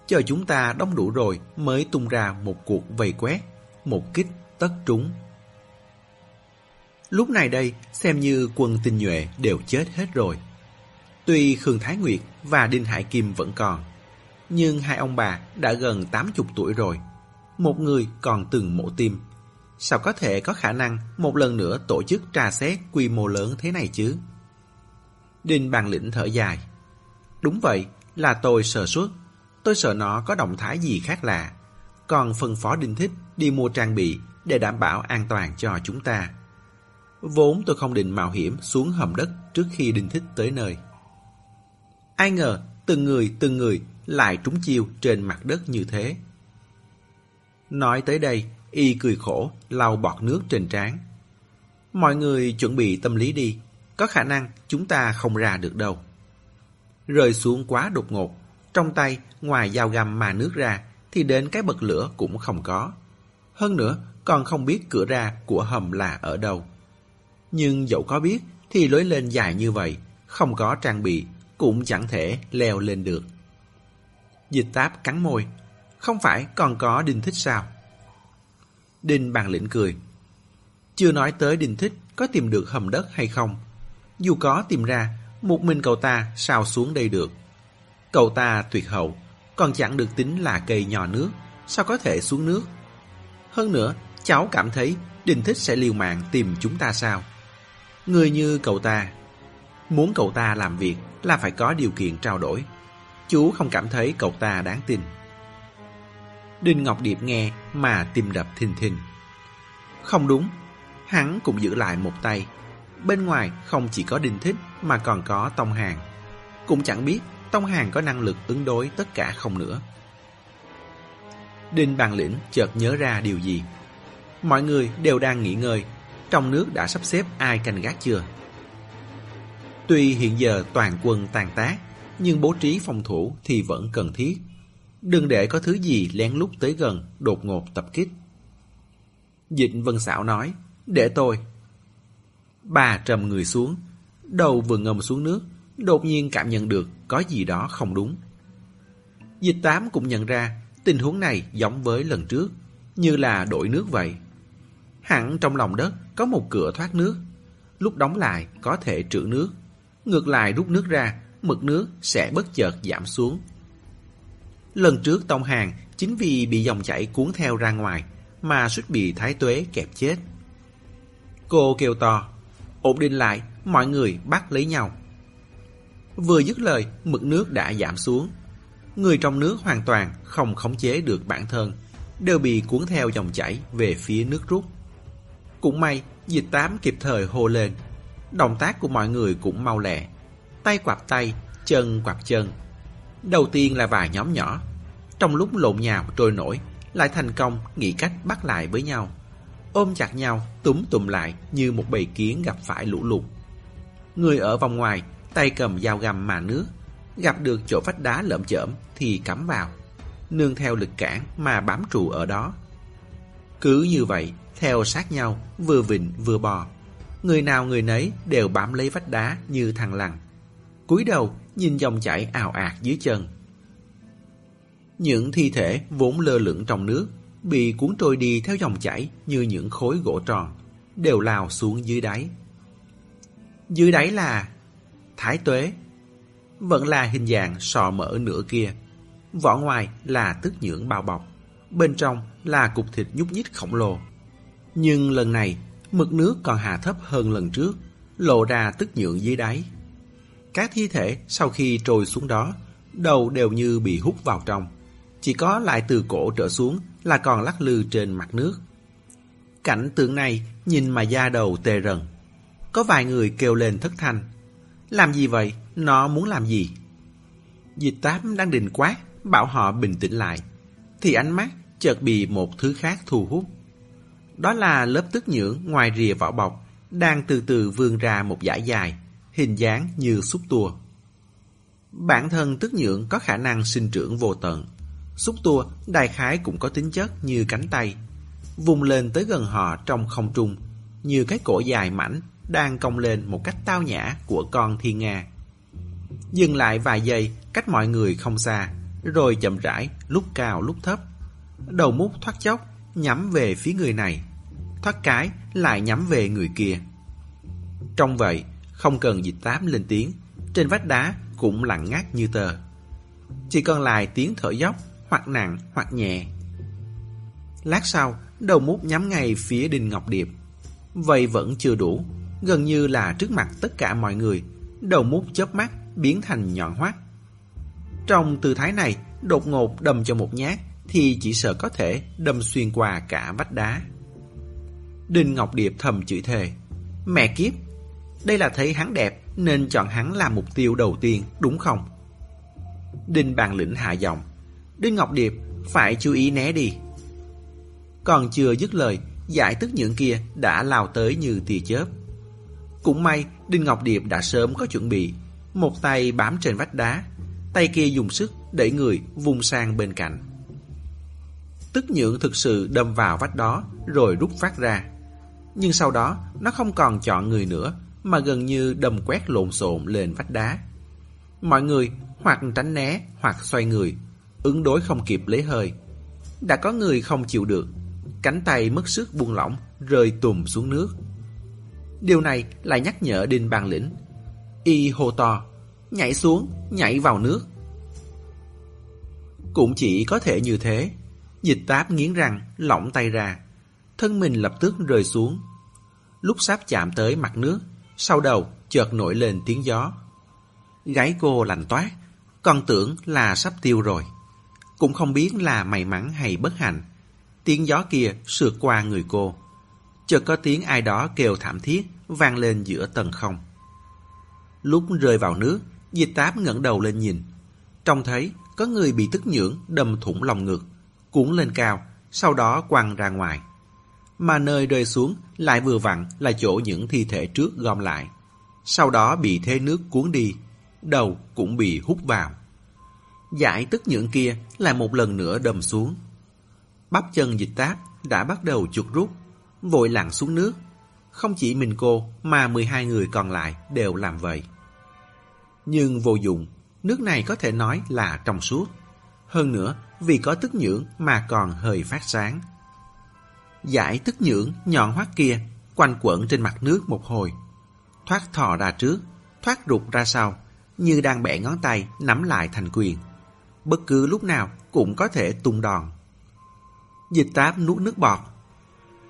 chờ chúng ta đông đủ rồi mới tung ra một cuộc vây quét, một kích tất trúng. Lúc này đây, xem như quân tinh nhuệ đều chết hết rồi. Tuy Khương Thái Nguyệt và Đinh Hải Kim vẫn còn, nhưng hai ông bà đã gần 80 tuổi rồi. Một người còn từng mổ tim. Sao có thể có khả năng một lần nữa tổ chức tra xét quy mô lớn thế này chứ? Đinh bàn lĩnh thở dài. Đúng vậy, là tôi sợ suốt. Tôi sợ nó có động thái gì khác lạ. Còn phân phó Đinh Thích đi mua trang bị để đảm bảo an toàn cho chúng ta. Vốn tôi không định mạo hiểm xuống hầm đất trước khi Đinh Thích tới nơi. Ai ngờ từng người từng người lại trúng chiêu trên mặt đất như thế. Nói tới đây, y cười khổ, lau bọt nước trên trán. Mọi người chuẩn bị tâm lý đi, có khả năng chúng ta không ra được đâu. Rơi xuống quá đột ngột, trong tay ngoài dao găm mà nước ra thì đến cái bật lửa cũng không có. Hơn nữa, còn không biết cửa ra của hầm là ở đâu. Nhưng dẫu có biết thì lối lên dài như vậy, không có trang bị, cũng chẳng thể leo lên được. Dịch táp cắn môi, không phải còn có đinh thích sao? Đinh bàn lĩnh cười. Chưa nói tới đinh thích có tìm được hầm đất hay không. Dù có tìm ra, một mình cậu ta sao xuống đây được. Cậu ta tuyệt hậu, còn chẳng được tính là cây nhỏ nước, sao có thể xuống nước. Hơn nữa, cháu cảm thấy Đinh Thích sẽ liều mạng tìm chúng ta sao? Người như cậu ta, muốn cậu ta làm việc là phải có điều kiện trao đổi. Chú không cảm thấy cậu ta đáng tin. Đinh Ngọc Điệp nghe mà tim đập thình thình. Không đúng, hắn cũng giữ lại một tay. Bên ngoài không chỉ có Đinh Thích mà còn có Tông Hàng. Cũng chẳng biết Tông Hàng có năng lực ứng đối tất cả không nữa. Đinh Bàn Lĩnh chợt nhớ ra điều gì. Mọi người đều đang nghỉ ngơi, trong nước đã sắp xếp ai canh gác chưa? Tuy hiện giờ toàn quân tàn tác, nhưng bố trí phòng thủ thì vẫn cần thiết. Đừng để có thứ gì lén lút tới gần, đột ngột tập kích. Dịch Vân Xảo nói, để tôi. Bà trầm người xuống, đầu vừa ngầm xuống nước, đột nhiên cảm nhận được có gì đó không đúng. Dịch tám cũng nhận ra tình huống này giống với lần trước, như là đổi nước vậy. Hẳn trong lòng đất có một cửa thoát nước, lúc đóng lại có thể trữ nước. Ngược lại rút nước ra, mực nước sẽ bất chợt giảm xuống. Lần trước Tông Hàng chính vì bị dòng chảy cuốn theo ra ngoài mà suýt bị thái tuế kẹp chết. Cô kêu to, ổn định lại, mọi người bắt lấy nhau. Vừa dứt lời, mực nước đã giảm xuống. Người trong nước hoàn toàn không khống chế được bản thân, đều bị cuốn theo dòng chảy về phía nước rút. Cũng may, dịch tám kịp thời hô lên. Động tác của mọi người cũng mau lẹ. Tay quạt tay, chân quạt chân. Đầu tiên là vài nhóm nhỏ. Trong lúc lộn nhào trôi nổi, lại thành công nghĩ cách bắt lại với nhau. Ôm chặt nhau, túm tụm lại như một bầy kiến gặp phải lũ lụt. Người ở vòng ngoài tay cầm dao găm mà nước, gặp được chỗ vách đá lợm chởm thì cắm vào, nương theo lực cản mà bám trụ ở đó. Cứ như vậy, theo sát nhau, vừa vịnh vừa bò. Người nào người nấy đều bám lấy vách đá như thằng lằn. cúi đầu nhìn dòng chảy ào ạt dưới chân. Những thi thể vốn lơ lửng trong nước bị cuốn trôi đi theo dòng chảy như những khối gỗ tròn, đều lao xuống dưới đáy. Dưới đáy là thái tuế. Vẫn là hình dạng sọ mở nửa kia. Vỏ ngoài là tức nhưỡng bao bọc. Bên trong là cục thịt nhúc nhích khổng lồ. Nhưng lần này, mực nước còn hạ thấp hơn lần trước, lộ ra tức nhượng dưới đáy. Các thi thể sau khi trôi xuống đó, đầu đều như bị hút vào trong. Chỉ có lại từ cổ trở xuống là còn lắc lư trên mặt nước. Cảnh tượng này nhìn mà da đầu tê rần. Có vài người kêu lên thất thanh. Làm gì vậy? Nó muốn làm gì? Dịch tám đang định quát, bảo họ bình tĩnh lại. Thì ánh mắt chợt bị một thứ khác thu hút. Đó là lớp tức nhưỡng ngoài rìa vỏ bọc, đang từ từ vươn ra một dải dài, hình dáng như xúc tua. Bản thân tức nhượng có khả năng sinh trưởng vô tận. Xúc tua đại khái cũng có tính chất như cánh tay, vùng lên tới gần họ trong không trung, như cái cổ dài mảnh đang cong lên một cách tao nhã của con thiên nga. Dừng lại vài giây cách mọi người không xa, rồi chậm rãi, lúc cao lúc thấp. Đầu mút thoát chốc, nhắm về phía người này. Thoát cái, lại nhắm về người kia. Trong vậy, không cần dịch tám lên tiếng, trên vách đá cũng lặng ngắt như tờ. Chỉ còn lại tiếng thở dốc, hoặc nặng hoặc nhẹ. Lát sau, đầu mút nhắm ngay phía Đinh Ngọc Điệp. Vậy vẫn chưa đủ, gần như là trước mặt tất cả mọi người, đầu mút chớp mắt biến thành nhọn hoắt. Trong tư thái này, đột ngột đâm cho một nhát thì chỉ sợ có thể đâm xuyên qua cả vách đá. Đinh Ngọc Điệp thầm chửi thề. Mẹ kiếp, đây là thấy hắn đẹp nên chọn hắn làm mục tiêu đầu tiên, đúng không? Đinh bàn lĩnh hạ giọng. Đinh Ngọc Điệp, phải chú ý né đi. Còn chưa dứt lời, giải tức những kia đã lao tới như tia chớp. Cũng may, Đinh Ngọc Điệp đã sớm có chuẩn bị. Một tay bám trên vách đá, tay kia dùng sức đẩy người vùng sang bên cạnh. Tức nhượng thực sự đâm vào vách đó rồi rút phát ra. Nhưng sau đó nó không còn chọn người nữa mà gần như đầm quét lộn xộn lên vách đá. Mọi người hoặc tránh né hoặc xoay người, ứng đối không kịp lấy hơi. Đã có người không chịu được, cánh tay mất sức buông lỏng, rơi tùm xuống nước. Điều này lại nhắc nhở Đinh Bàn Lĩnh. Y hô to, nhảy xuống, nhảy vào nước. Cũng chỉ có thể như thế. Dịch táp nghiến răng, lỏng tay ra. Thân mình lập tức rơi xuống. Lúc sắp chạm tới mặt nước, sau đầu chợt nổi lên tiếng gió. Gáy cô lạnh toát, còn tưởng là sắp tiêu rồi. Cũng không biết là may mắn hay bất hạnh. Tiếng gió kia sượt qua người cô. Chợt có tiếng ai đó kêu thảm thiết vang lên giữa tầng không. Lúc rơi vào nước, dịch táp ngẩng đầu lên nhìn. Trông thấy có người bị tức nhưỡng đâm thủng lòng ngực, cuốn lên cao, sau đó quăng ra ngoài. Mà nơi rơi xuống lại vừa vặn là chỗ những thi thể trước gom lại. Sau đó bị thế nước cuốn đi, đầu cũng bị hút vào. Giải tức nhượng kia lại một lần nữa đầm xuống. Bắp chân dịch táp đã bắt đầu chuột rút, vội lặn xuống nước. Không chỉ mình cô mà 12 người còn lại đều làm vậy. Nhưng vô dụng, nước này có thể nói là trong suốt. Hơn nữa, vì có tức nhưỡng mà còn hơi phát sáng. Giải tức nhưỡng nhọn hoắt kia quanh quẩn trên mặt nước một hồi. Thoát thò ra trước, thoát rụt ra sau, như đang bẻ ngón tay nắm lại thành quyền. Bất cứ lúc nào cũng có thể tung đòn. Dịch táp nuốt nước bọt.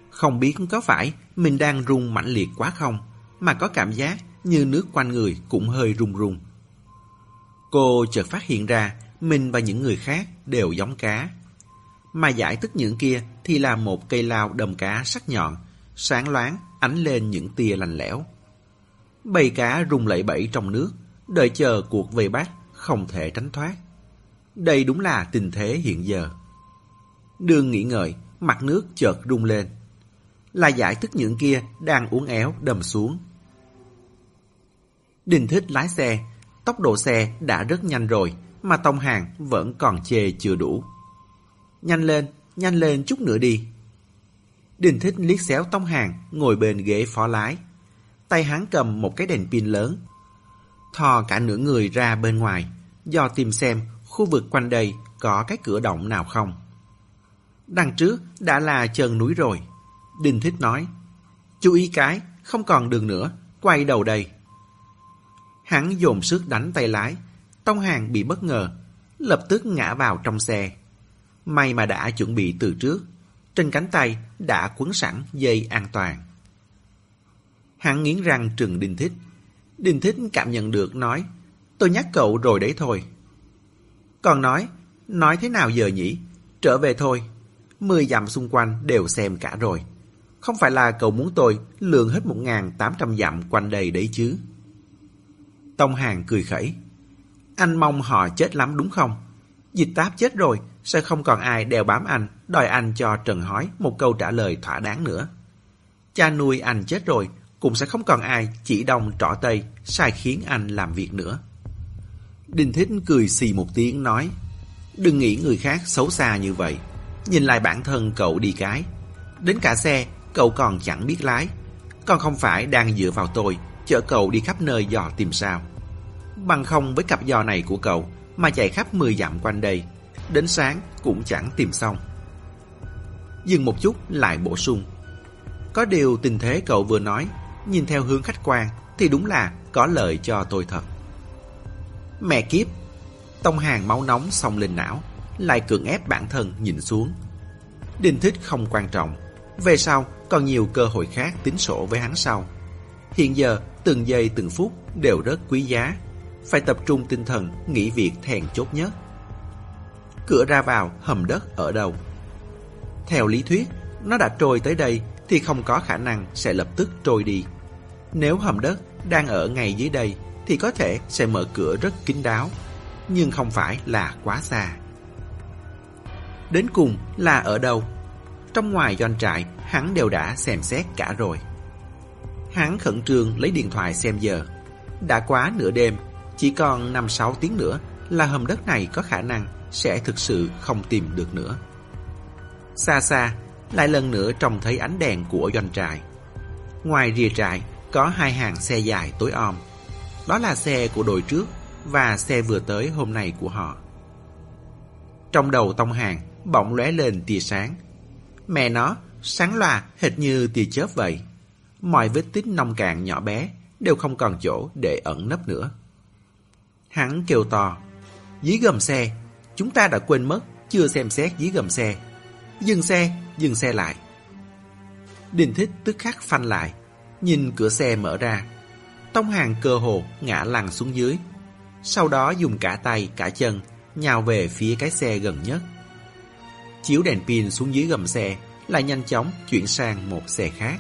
Không biết có phải mình đang rung mãnh liệt quá không, mà có cảm giác như nước quanh người cũng hơi rung rung. Cô chợt phát hiện ra mình và những người khác đều giống cá. Mà giải tức những kia thì là một cây lao đầm cá sắc nhọn, sáng loáng ánh lên những tia lành lẽo. Bầy cá rung lẩy bẩy trong nước, đợi chờ cuộc về bắt không thể tránh thoát. Đây đúng là tình thế hiện giờ. Đường nghĩ ngợi, mặt nước chợt rung lên. Là giải tức những kia đang uốn éo đầm xuống. Đình thích lái xe, tốc độ xe đã rất nhanh rồi, mà Tông Hàng vẫn còn chê chưa đủ. Nhanh lên, nhanh lên chút nữa đi. Đình thích liếc xéo Tông Hàng ngồi bên ghế phó lái. Tay hắn cầm một cái đèn pin lớn. Thò cả nửa người ra bên ngoài, do tìm xem khu vực quanh đây có cái cửa động nào không. Đằng trước đã là chân núi rồi. Đình Thích nói, chú ý cái, không còn đường nữa, quay đầu đây. Hắn dồn sức đánh tay lái, Tông Hàng bị bất ngờ, lập tức ngã vào trong xe. May mà đã chuẩn bị từ trước, trên cánh tay đã quấn sẵn dây an toàn. Hắn nghiến răng trừng Đinh Thích. Đinh Thích cảm nhận được nói, tôi nhắc cậu rồi đấy thôi. Còn nói, nói thế nào giờ nhỉ? Trở về thôi. Mười dặm xung quanh đều xem cả rồi. Không phải là cậu muốn tôi lượn hết một ngàn tám trăm dặm quanh đây đấy chứ. Tông Hàng cười khẩy. Anh mong họ chết lắm đúng không? Dịch táp chết rồi, sẽ không còn ai đeo bám anh, đòi anh cho Trần Hói một câu trả lời thỏa đáng nữa. Cha nuôi anh chết rồi, cũng sẽ không còn ai chỉ đông trỏ tây, sai khiến anh làm việc nữa. Đinh Thích cười xì một tiếng nói, đừng nghĩ người khác xấu xa như vậy. Nhìn lại bản thân cậu đi cái. Đến cả xe, cậu còn chẳng biết lái. Còn không phải đang dựa vào tôi, chở cậu đi khắp nơi dò tìm sao. Bằng không với cặp giò này của cậu mà chạy khắp 10 dặm quanh đây, đến sáng cũng chẳng tìm xong. Dừng một chút lại bổ sung. Có điều tình thế cậu vừa nói, nhìn theo hướng khách quan thì đúng là có lợi cho tôi thật. Mẹ kiếp! Tông hàng máu nóng xông lên não, lại cưỡng ép bản thân nhìn xuống. Đình thích không quan trọng, về sau còn nhiều cơ hội khác tính sổ với hắn sau. Hiện giờ, từng giây từng phút đều rất quý giá, phải tập trung tinh thần nghĩ việc thèn chốt nhất. Cửa ra vào hầm đất ở đâu? Theo lý thuyết, nó đã trôi tới đây thì không có khả năng sẽ lập tức trôi đi. Nếu hầm đất đang ở ngay dưới đây thì có thể sẽ mở cửa rất kín đáo, nhưng không phải là quá xa. Đến cùng là ở đâu? Trong ngoài doanh trại, hắn đều đã xem xét cả rồi. Hắn khẩn trương lấy điện thoại xem giờ. Đã quá nửa đêm, chỉ còn 5-6 tiếng nữa là hầm đất này có khả năng sẽ thực sự không tìm được nữa. Xa xa, lại lần nữa trông thấy ánh đèn của doanh trại. Ngoài rìa trại, có hai hàng xe dài tối om. Đó là xe của đội trước và xe vừa tới hôm nay của họ. Trong đầu tông hàng, bỗng lóe lên tia sáng. Mẹ nó, sáng loà hệt như tia chớp vậy. Mọi vết tích nông cạn nhỏ bé đều không còn chỗ để ẩn nấp nữa. Hắn kêu to, dưới gầm xe, chúng ta đã quên mất chưa xem xét dưới gầm xe. Dừng xe, dừng xe lại. Đình thích tức khắc phanh lại, nhìn cửa xe mở ra. Tông hàng cơ hồ ngã lăn xuống dưới. Sau đó dùng cả tay, cả chân, nhào về phía cái xe gần nhất. Chiếu đèn pin xuống dưới gầm xe, lại nhanh chóng chuyển sang một xe khác.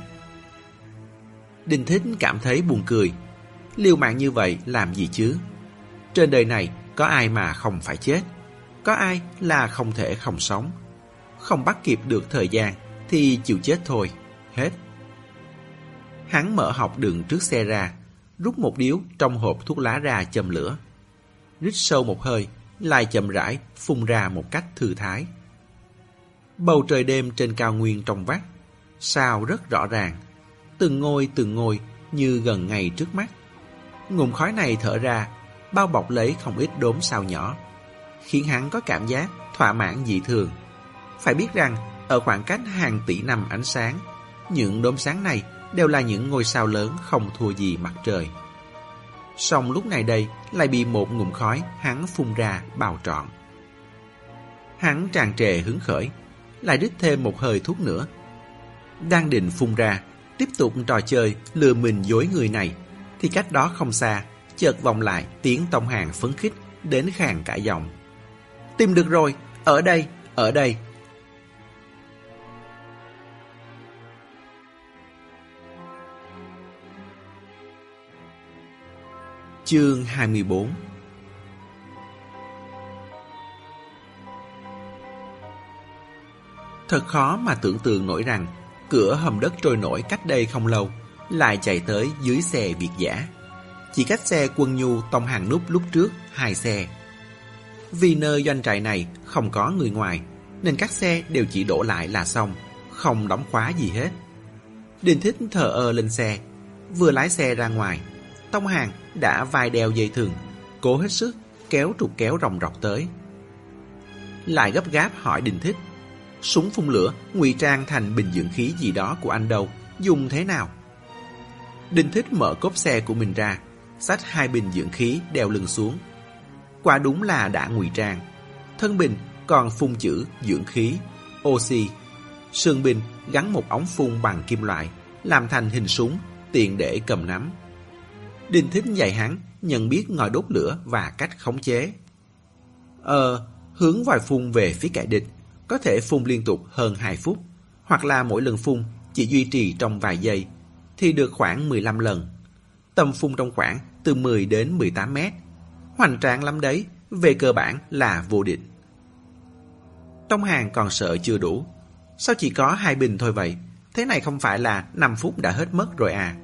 đình Thích cảm thấy buồn cười. Liều mạng như vậy làm gì chứ? Trên đời này có ai mà không phải chết? Có ai là không thể không sống? Không bắt kịp được thời gian thì chịu chết thôi. Hết. Hắn mở hộp đựng trước xe ra, rút một điếu trong hộp thuốc lá ra châm lửa. Rít sâu một hơi, lại chậm rãi phun ra một cách thư thái. Bầu trời đêm trên cao nguyên trong vắt, sao rất rõ ràng, từng ngôi từng ngôi như gần ngay trước mắt. Ngụm khói này thở ra, bao bọc lấy không ít đốm sao nhỏ, khiến hắn có cảm giác thỏa mãn dị thường. Phải biết rằng, ở khoảng cách hàng tỷ năm ánh sáng, những đốm sáng này đều là những ngôi sao lớn không thua gì mặt trời. Song lúc này đây lại bị một ngụm khói hắn phun ra bào trọn. Hắn tràn trề hứng khởi, lại đít thêm một hơi thuốc nữa. Đang định phun ra, tiếp tục trò chơi lừa mình dối người này, thì cách đó không xa, chợt vòng lại tiếng tông hàng phấn khích đến khàn cả giọng. Tìm được rồi, ở đây, ở đây. Chương 24 Thật khó mà tưởng tượng nổi rằng cửa hầm đất trôi nổi cách đây không lâu lại chạy tới dưới xe Việt giả. Chỉ cách xe quân nhu tông hàng nút lúc trước hai xe. Vì nơi doanh trại này không có người ngoài nên các xe đều chỉ đổ lại là xong, không đóng khóa gì hết. Đình thích thờ ơ lên xe, vừa lái xe ra ngoài, tông hàng đã vai đeo dây thừng, cố hết sức kéo trục kéo ròng rọc tới. Lại gấp gáp hỏi Đình thích Súng phun lửa ngụy trang thành bình dưỡng khí gì đó của anh đâu Dùng thế nào đình thích mở cốp xe của mình ra Xách hai bình dưỡng khí đeo lưng xuống Quả đúng là đã ngụy trang Thân bình còn phun chữ dưỡng khí Oxy Sườn bình gắn một ống phun bằng kim loại Làm thành hình súng Tiện để cầm nắm đình thích dạy hắn nhận biết ngòi đốt lửa và cách khống chế Ờ, hướng vòi phun về phía kẻ địch có thể phun liên tục hơn 2 phút, hoặc là mỗi lần phun chỉ duy trì trong vài giây, thì được khoảng 15 lần. Tầm phun trong khoảng từ 10 đến 18 mét. Hoành tráng lắm đấy, về cơ bản là vô địch. Tông hàng còn sợ chưa đủ. Sao chỉ có hai bình thôi vậy? Thế này không phải là 5 phút đã hết mất rồi à?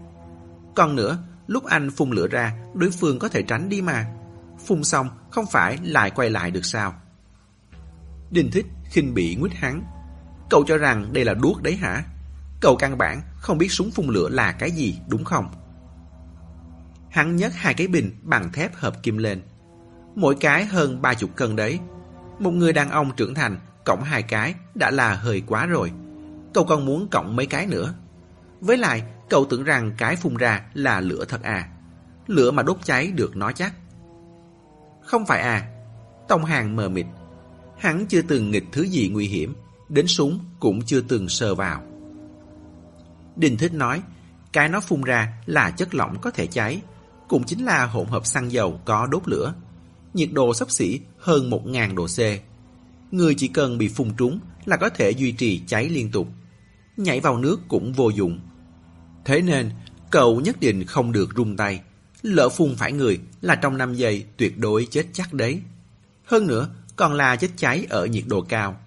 Còn nữa, lúc anh phun lửa ra, đối phương có thể tránh đi mà. Phun xong, không phải lại quay lại được sao? Đinh thích khinh bị nguyết hắn. Cậu cho rằng đây là đuốc đấy hả? Cậu căn bản không biết súng phun lửa là cái gì, đúng không? Hắn nhấc hai cái bình bằng thép hợp kim lên. Mỗi cái hơn ba chục cân đấy. Một người đàn ông trưởng thành cộng hai cái đã là hơi quá rồi. Cậu còn muốn cộng mấy cái nữa. Với lại, cậu tưởng rằng cái phun ra là lửa thật à. Lửa mà đốt cháy được nói chắc. Không phải à. Tông hàng mờ mịt Hắn chưa từng nghịch thứ gì nguy hiểm, đến súng cũng chưa từng sờ vào. Đình Thích nói, cái nó phun ra là chất lỏng có thể cháy, cũng chính là hỗn hợp xăng dầu có đốt lửa. Nhiệt độ sắp xỉ hơn 1.000 độ C. Người chỉ cần bị phun trúng là có thể duy trì cháy liên tục. nhảy vào nước cũng vô dụng. Thế nên, cậu nhất định không được rung tay. Lỡ phun phải người là trong 5 giây tuyệt đối chết chắc đấy. Hơn nữa, còn là chết cháy ở nhiệt độ cao.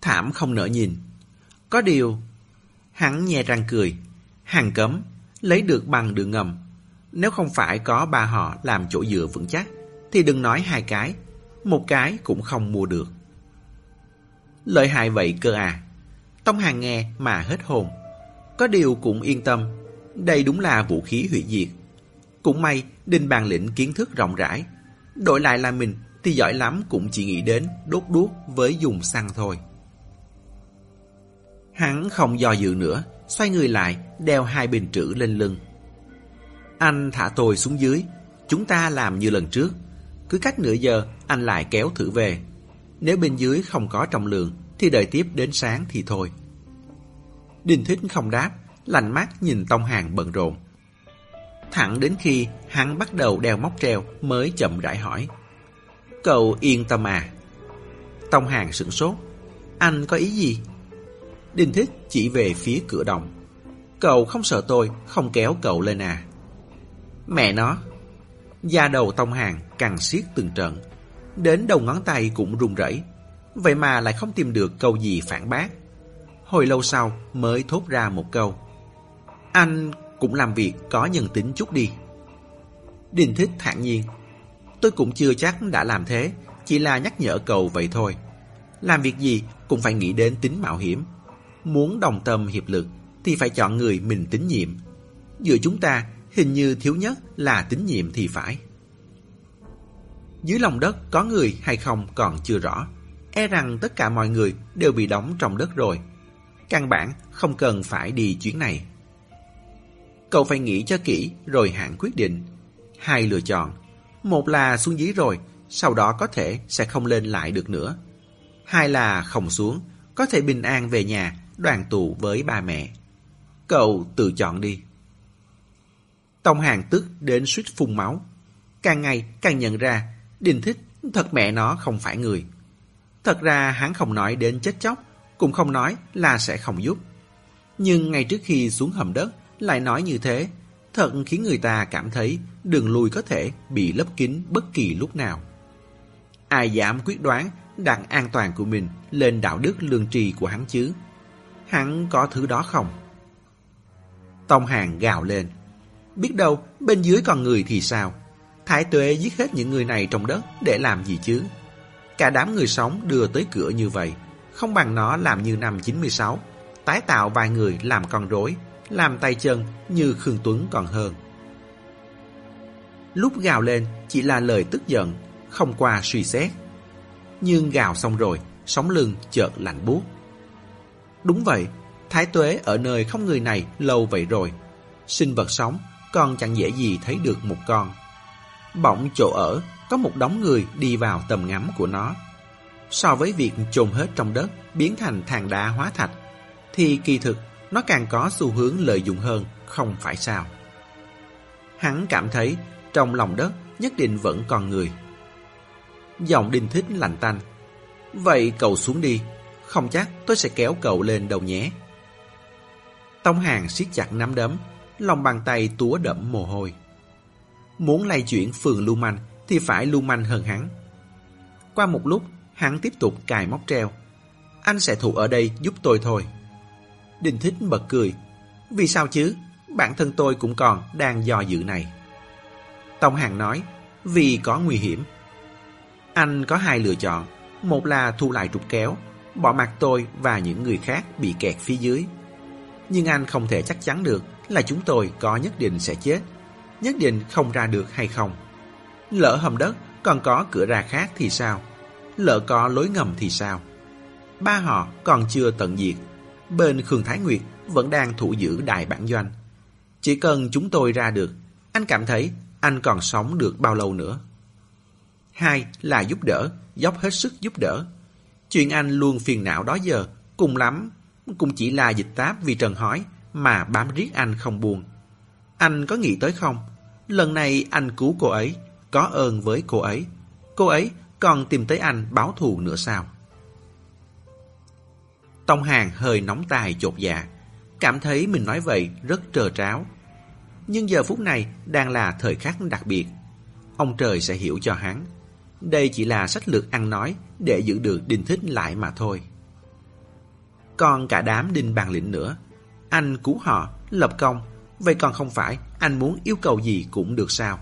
Thảm không nỡ nhìn. Có điều, hắn nhè răng cười. Hàng cấm, lấy được bằng đường ngầm. Nếu không phải có ba họ làm chỗ dựa vững chắc, thì đừng nói hai cái, một cái cũng không mua được. Lợi hại vậy cơ à? Tông Hàng nghe mà hết hồn. Có điều cũng yên tâm, đây đúng là vũ khí hủy diệt. Cũng may Đinh Bàn Lĩnh kiến thức rộng rãi. Đổi lại là mình thì giỏi lắm cũng chỉ nghĩ đến đốt đuốc với dùng xăng thôi. Hắn không do dự nữa, xoay người lại, đeo hai bình trữ lên lưng. Anh thả tôi xuống dưới, chúng ta làm như lần trước. Cứ cách nửa giờ, anh lại kéo thử về. Nếu bên dưới không có trọng lượng, thì đợi tiếp đến sáng thì thôi. Đinh Thích không đáp, lạnh mắt nhìn Tông Hàng bận rộn. Thẳng đến khi hắn bắt đầu đeo móc treo mới chậm rãi hỏi. Cậu yên tâm à? Tông Hàng sửng sốt. Anh có ý gì? Đinh Thích chỉ về phía cửa đồng. Cậu không sợ tôi không kéo cậu lên à? Mẹ nó! Da đầu Tông Hàng càng siết từng trận. Đến đầu ngón tay cũng run rẩy. Vậy mà lại không tìm được câu gì phản bác. Hồi lâu sau mới thốt ra một câu. Anh cũng làm việc có nhân tính chút đi. đình Thích thản nhiên. Tôi cũng chưa chắc đã làm thế, chỉ là nhắc nhở cậu vậy thôi. Làm việc gì cũng phải nghĩ đến tính mạo hiểm. Muốn đồng tâm hiệp lực thì phải chọn người mình tín nhiệm. Giữa chúng ta hình như thiếu nhất là tín nhiệm thì phải. Dưới lòng đất có người hay không còn chưa rõ. E rằng tất cả mọi người đều bị đóng trong đất rồi. Căn bản không cần phải đi chuyến này. Cậu phải nghĩ cho kỹ rồi hãng quyết định. Hai lựa chọn. Một là xuống dưới rồi, sau đó có thể sẽ không lên lại được nữa. Hai là không xuống, có thể bình an về nhà, đoàn tụ với ba mẹ. Cậu tự chọn đi. Tông hàng tức đến suýt phun máu. Càng ngày càng nhận ra, đình Thích thật mẹ nó không phải người. Thật ra hắn không nói đến chết chóc, cũng không nói là sẽ không giúp. Nhưng ngay trước khi xuống hầm đất, lại nói như thế, thật khiến người ta cảm thấy đường lùi có thể bị lấp kín bất kỳ lúc nào. Ai dám quyết đoán đặt an toàn của mình lên đạo đức lương trì của hắn chứ? Hắn có thứ đó không? Tông hàng gào lên. Biết đâu bên dưới còn người thì sao? Thái tuế giết hết những người này trong đất để làm gì chứ? Cả đám người sống đưa tới cửa như vậy, không bằng nó làm như năm 96, tái tạo vài người làm con rối, làm tay chân như Khương Tuấn còn hơn. Lúc gào lên chỉ là lời tức giận, không qua suy xét. Nhưng gào xong rồi, sóng lưng chợt lạnh buốt. Đúng vậy, Thái Tuế ở nơi không người này lâu vậy rồi. Sinh vật sống còn chẳng dễ gì thấy được một con. Bỗng chỗ ở có một đống người đi vào tầm ngắm của nó. So với việc chôn hết trong đất biến thành than đá hóa thạch, thì kỳ thực nó càng có xu hướng lợi dụng hơn, không phải sao. Hắn cảm thấy trong lòng đất nhất định vẫn còn người. Giọng đinh thích lạnh tanh. Vậy cậu xuống đi, không chắc tôi sẽ kéo cậu lên đầu nhé. Tông hàng siết chặt nắm đấm, lòng bàn tay túa đẫm mồ hôi. Muốn lay chuyển phường lưu manh thì phải lưu manh hơn hắn. Qua một lúc, hắn tiếp tục cài móc treo. Anh sẽ thủ ở đây giúp tôi thôi. đình Thích bật cười. Vì sao chứ? Bản thân tôi cũng còn đang do dự này. Tông Hàng nói, vì có nguy hiểm. Anh có hai lựa chọn. Một là thu lại trục kéo, bỏ mặt tôi và những người khác bị kẹt phía dưới. Nhưng anh không thể chắc chắn được là chúng tôi có nhất định sẽ chết, nhất định không ra được hay không. Lỡ hầm đất còn có cửa ra khác thì sao? Lỡ có lối ngầm thì sao? Ba họ còn chưa tận diệt. Bên Khương Thái Nguyệt vẫn đang thủ giữ đại bản doanh. Chỉ cần chúng tôi ra được, anh cảm thấy anh còn sống được bao lâu nữa. Hai là giúp đỡ, dốc hết sức giúp đỡ. Chuyện anh luôn phiền não đó giờ, cùng lắm, cũng chỉ là dịch táp vì Trần hỏi, mà bám riết anh không buồn. Anh có nghĩ tới không? Lần này anh cứu cô ấy, có ơn với cô ấy. Cô ấy còn tìm tới anh báo thù nữa sao? Tông Hàng hơi nóng tai chột dạ, cảm thấy mình nói vậy rất trơ tráo. Nhưng giờ phút này đang là thời khắc đặc biệt. Ông trời sẽ hiểu cho hắn. Đây chỉ là sách lược ăn nói để giữ được Đinh Thích lại mà thôi. Còn cả đám Đinh Bàn Lĩnh nữa. Anh cứu họ, lập công. Vậy còn không phải anh muốn yêu cầu gì cũng được sao?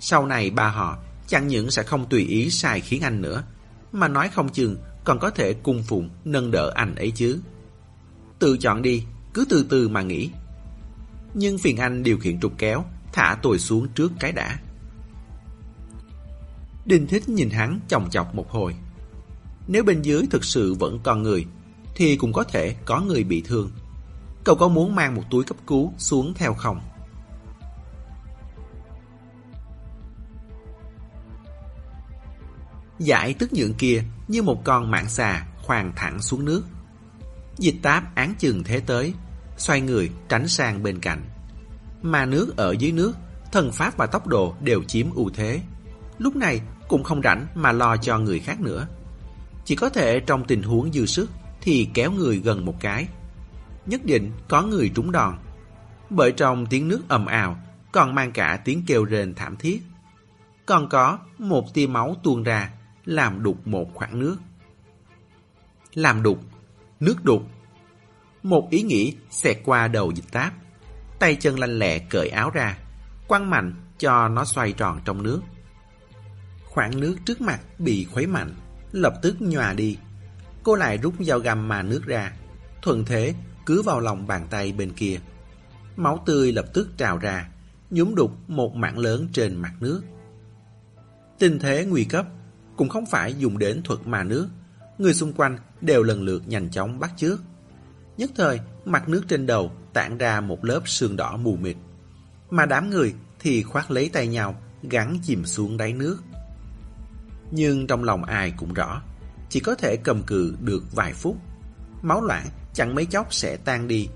Sau này ba họ chẳng những sẽ không tùy ý sai khiến anh nữa, mà nói không chừng còn có thể cung phụng nâng đỡ anh ấy chứ. Tự chọn đi, cứ từ từ mà nghĩ. Nhưng phiền anh điều khiển trục kéo, thả tôi xuống trước cái đã. Đinh Thích nhìn hắn chòng chọc một hồi. Nếu bên dưới thực sự vẫn còn người, thì cũng có thể có người bị thương. Cậu có muốn mang một túi cấp cứu xuống theo không? Giải tức nhượng kia như một con mạng xà khoan thẳng xuống nước. Dịch táp án chừng thế tới, xoay người tránh sang bên cạnh. Mà nước ở dưới nước, thần pháp và tốc độ đều chiếm ưu thế. Lúc này cũng không rảnh mà lo cho người khác nữa. Chỉ có thể trong tình huống dư sức thì kéo người gần một cái. Nhất định có người trúng đòn. Bởi trong tiếng nước ầm ào còn mang cả tiếng kêu rền thảm thiết. Còn có một tia máu tuôn ra làm đục một khoảng nước. Làm đục, nước đục. Một ý nghĩ xẹt qua đầu dịch táp. Tay chân lanh lẹ cởi áo ra, quăng mạnh cho nó xoay tròn trong nước. Khoảng nước trước mặt bị khuấy mạnh, lập tức nhòa đi. Cô lại rút dao găm mà nước ra, thuận thế cứ vào lòng bàn tay bên kia. Máu tươi lập tức trào ra, nhúm đục một mảng lớn trên mặt nước. Tình thế nguy cấp, cũng không phải dùng đến thuật mà nước. Người xung quanh đều lần lượt nhanh chóng bắt trước. Nhất thời, mặt nước trên đầu tản ra một lớp sương đỏ mù mịt. Mà đám người thì khoát lấy tay nhau, gắn chìm xuống đáy nước. Nhưng trong lòng ai cũng rõ, chỉ có thể cầm cự được vài phút. Máu loãng chẳng mấy chốc sẽ tan đi.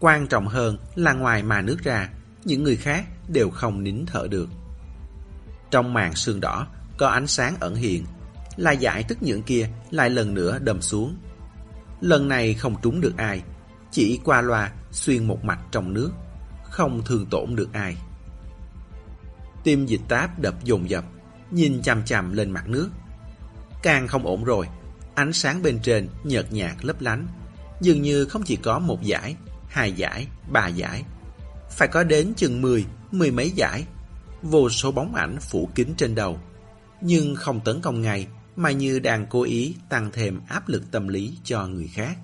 Quan trọng hơn là ngoài mà nước ra, những người khác đều không nín thở được. Trong màn sương đỏ có ánh sáng ẩn hiện, là giải tức những kia lại lần nữa đâm xuống. Lần này không trúng được ai, chỉ qua loa xuyên một mạch trong nước, không thương tổn được ai. Tim dịch táp đập dồn dập, nhìn chằm chằm lên mặt nước. Càng không ổn rồi, ánh sáng bên trên nhợt nhạt lấp lánh, dường như không chỉ có một giải, hai giải, ba giải. Phải có đến chừng mười, mười mấy giải, vô số bóng ảnh phủ kín trên đầu nhưng không tấn công ngay, mà như đang cố ý tăng thêm áp lực tâm lý cho người khác.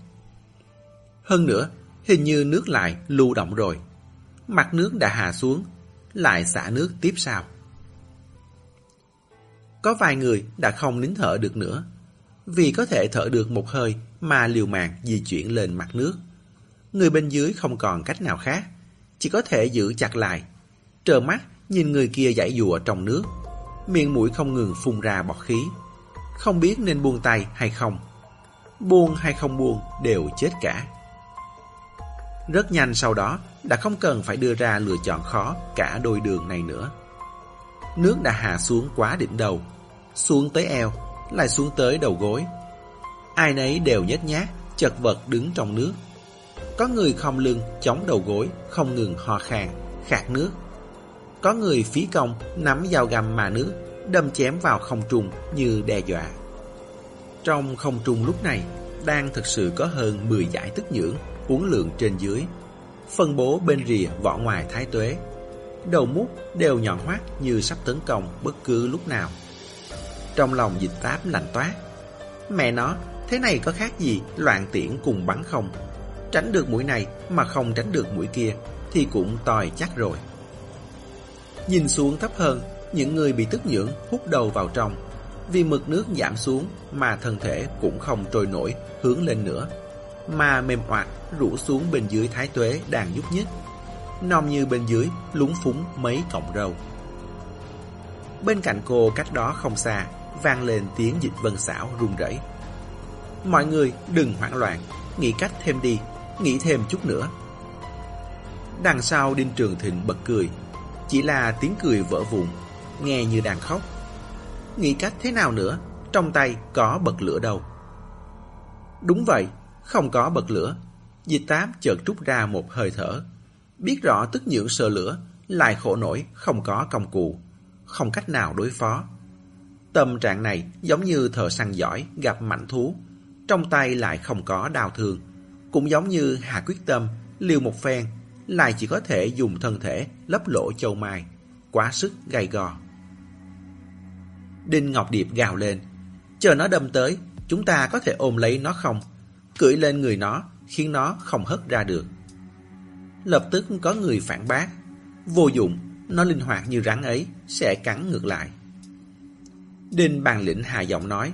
Hơn nữa, hình như nước lại lưu động rồi. Mặt nước đã hạ xuống, lại xả nước tiếp sau. Có vài người đã không nín thở được nữa, vì có thể thở được một hơi mà liều mạng di chuyển lên mặt nước. Người bên dưới không còn cách nào khác, chỉ có thể giữ chặt lại, trơ mắt nhìn người kia giải dùa trong nước miệng mũi không ngừng phun ra bọt khí. Không biết nên buông tay hay không. Buông hay không buông đều chết cả. Rất nhanh sau đó, đã không cần phải đưa ra lựa chọn khó cả đôi đường này nữa. Nước đã hạ xuống quá đỉnh đầu, xuống tới eo, lại xuống tới đầu gối. Ai nấy đều nhét nhác, chật vật đứng trong nước. Có người không lưng, chống đầu gối, không ngừng ho khan, khạc nước. Có người phí công nắm dao găm mà nước, đâm chém vào không trung như đe dọa. Trong không trung lúc này, đang thực sự có hơn 10 giải tức nhưỡng, uốn lượn trên dưới. Phân bố bên rìa vỏ ngoài thái tuế. Đầu mút đều nhọn hoắt như sắp tấn công bất cứ lúc nào. Trong lòng dịch táp lạnh toát. Mẹ nó, thế này có khác gì loạn tiễn cùng bắn không? Tránh được mũi này mà không tránh được mũi kia thì cũng tòi chắc rồi. Nhìn xuống thấp hơn, những người bị tức nhưỡng hút đầu vào trong. Vì mực nước giảm xuống mà thân thể cũng không trôi nổi hướng lên nữa, mà mềm oạt rủ xuống bên dưới thái tuế đang nhúc nhích. Non như bên dưới lúng phúng mấy cọng râu. Bên cạnh cô cách đó không xa, vang lên tiếng dịch vân xảo run rẩy. Mọi người đừng hoảng loạn, nghĩ cách thêm đi, nghĩ thêm chút nữa. Đằng sau Đinh Trường Thịnh bật cười, chỉ là tiếng cười vỡ vụn, nghe như đang khóc. Nghĩ cách thế nào nữa, trong tay có bật lửa đâu. Đúng vậy, không có bật lửa. Dịch tám chợt trút ra một hơi thở. Biết rõ tức nhưỡng sợ lửa, lại khổ nổi không có công cụ, không cách nào đối phó. Tâm trạng này giống như thợ săn giỏi gặp mạnh thú, trong tay lại không có đào thương. Cũng giống như hạ quyết tâm, liều một phen, lại chỉ có thể dùng thân thể lấp lỗ châu mai, quá sức gay gò. Đinh Ngọc Điệp gào lên, chờ nó đâm tới, chúng ta có thể ôm lấy nó không? Cưỡi lên người nó, khiến nó không hất ra được. Lập tức có người phản bác, vô dụng, nó linh hoạt như rắn ấy, sẽ cắn ngược lại. Đinh bàn lĩnh hạ giọng nói,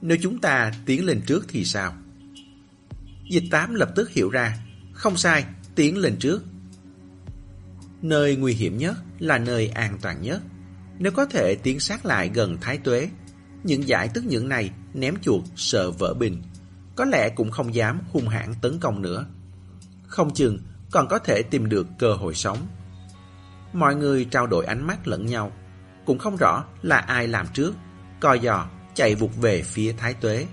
nếu chúng ta tiến lên trước thì sao? Dịch tám lập tức hiểu ra, không sai, tiến lên trước. Nơi nguy hiểm nhất là nơi an toàn nhất. Nếu có thể tiến sát lại gần Thái Tuế, những giải tức những này ném chuột sợ vỡ bình, có lẽ cũng không dám hung hãn tấn công nữa. Không chừng còn có thể tìm được cơ hội sống. Mọi người trao đổi ánh mắt lẫn nhau, cũng không rõ là ai làm trước, coi dò chạy vụt về phía Thái Tuế.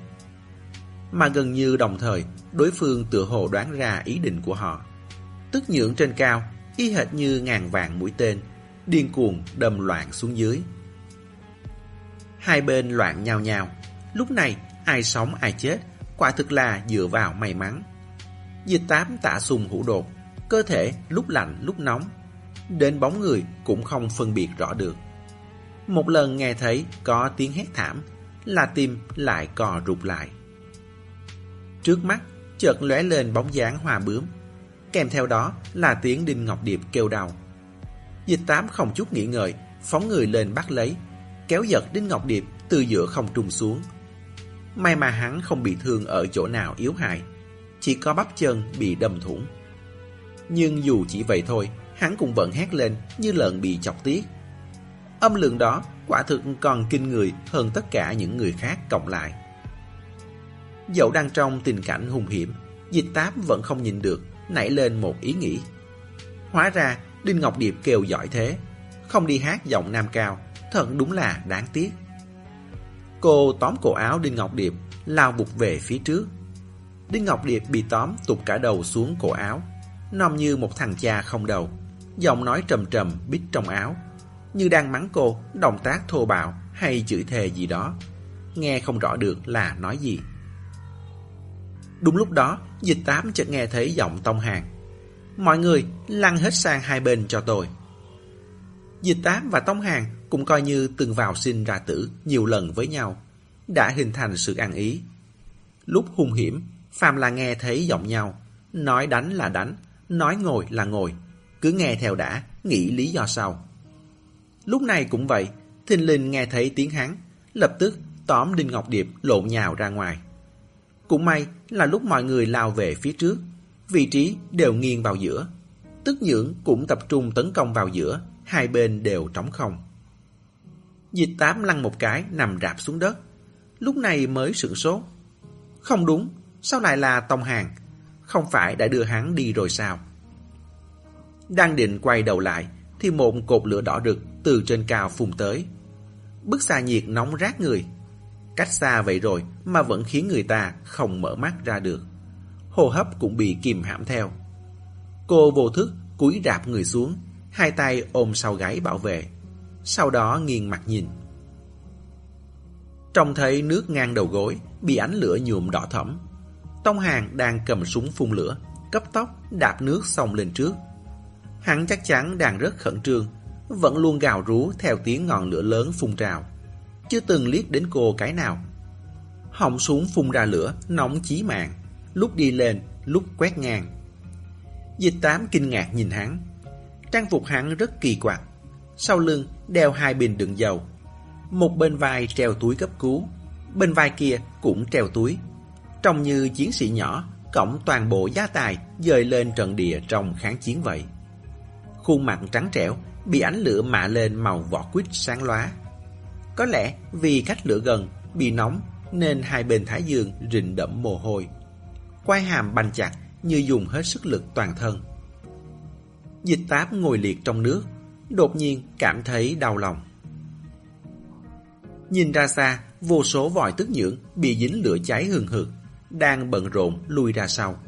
Mà gần như đồng thời, đối phương tựa hồ đoán ra ý định của họ. Tức nhượng trên cao, y hệt như ngàn vàng mũi tên, điên cuồng đâm loạn xuống dưới. Hai bên loạn nhau nhau, lúc này ai sống ai chết, quả thực là dựa vào may mắn. Dịch tám tạ sùng hữu đột, cơ thể lúc lạnh lúc nóng, đến bóng người cũng không phân biệt rõ được. Một lần nghe thấy có tiếng hét thảm, là tim lại cò rụt lại. Trước mắt, chợt lóe lên bóng dáng hoa bướm. Kèm theo đó là tiếng Đinh Ngọc Điệp kêu đau. Dịch tám không chút nghĩ ngợi, phóng người lên bắt lấy, kéo giật Đinh Ngọc Điệp từ giữa không trung xuống. May mà hắn không bị thương ở chỗ nào yếu hại, chỉ có bắp chân bị đâm thủng. Nhưng dù chỉ vậy thôi, hắn cũng vẫn hét lên như lợn bị chọc tiết. Âm lượng đó quả thực còn kinh người hơn tất cả những người khác cộng lại. Dẫu đang trong tình cảnh hung hiểm, dịch táp vẫn không nhìn được, nảy lên một ý nghĩ. Hóa ra, Đinh Ngọc Điệp kêu giỏi thế, không đi hát giọng nam cao, thật đúng là đáng tiếc. Cô tóm cổ áo Đinh Ngọc Điệp, lao bục về phía trước. Đinh Ngọc Điệp bị tóm tụt cả đầu xuống cổ áo, nằm như một thằng cha không đầu. Giọng nói trầm trầm bít trong áo, như đang mắng cô, động tác thô bạo hay chửi thề gì đó. Nghe không rõ được là nói gì. Đúng lúc đó, dịch tám chợt nghe thấy giọng tông hàng. Mọi người lăn hết sang hai bên cho tôi. Dịch tám và tông hàng cũng coi như từng vào sinh ra tử nhiều lần với nhau, đã hình thành sự ăn ý. Lúc hung hiểm, phàm là nghe thấy giọng nhau, nói đánh là đánh, nói ngồi là ngồi, cứ nghe theo đã, nghĩ lý do sau. Lúc này cũng vậy, thình lình nghe thấy tiếng hắn, lập tức tóm Đinh Ngọc Điệp lộn nhào ra ngoài. Cũng may là lúc mọi người lao về phía trước, vị trí đều nghiêng vào giữa. Tức nhưỡng cũng tập trung tấn công vào giữa, hai bên đều trống không. Dịch tám lăn một cái nằm rạp xuống đất, lúc này mới sửng sốt. Không đúng, sao lại là Tông Hàng? Không phải đã đưa hắn đi rồi sao? Đang định quay đầu lại, thì một cột lửa đỏ rực từ trên cao phun tới. Bức xạ nhiệt nóng rát người. Cách xa vậy rồi mà vẫn khiến người ta không mở mắt ra được. Hô hấp cũng bị kìm hãm theo. Cô vô thức cúi rạp người xuống, hai tay ôm sau gáy bảo vệ. Sau đó nghiêng mặt nhìn. Trông thấy nước ngang đầu gối, bị ánh lửa nhuộm đỏ thẫm. Tông Hàng đang cầm súng phun lửa, cấp tốc đạp nước xông lên trước. Hắn chắc chắn đang rất khẩn trương, vẫn luôn gào rú theo tiếng ngọn lửa lớn phun trào. Chưa từng liếc đến cô cái nào. Họng súng phun ra lửa, nóng chí mạng, lúc đi lên, lúc quét ngang. Dịch tám kinh ngạc nhìn hắn. Trang phục hắn rất kỳ quặc. Sau lưng đeo hai bình đựng dầu. Một bên vai treo túi cấp cứu, bên vai kia cũng treo túi. Trông như chiến sĩ nhỏ, cổng toàn bộ giá tài dời lên trận địa trong kháng chiến vậy. Khuôn mặt trắng trẻo, bị ánh lửa mạ lên màu vỏ quýt sáng lóa. Có lẽ vì cách lửa gần, bị nóng nên hai bên thái dương rịn đẫm mồ hôi. Quai hàm bành chặt như dùng hết sức lực toàn thân. Dịch táp ngồi liệt trong nước, đột nhiên cảm thấy đau lòng. Nhìn ra xa, vô số vòi tức nhưỡng bị dính lửa cháy hừng hực, đang bận rộn lui ra sau.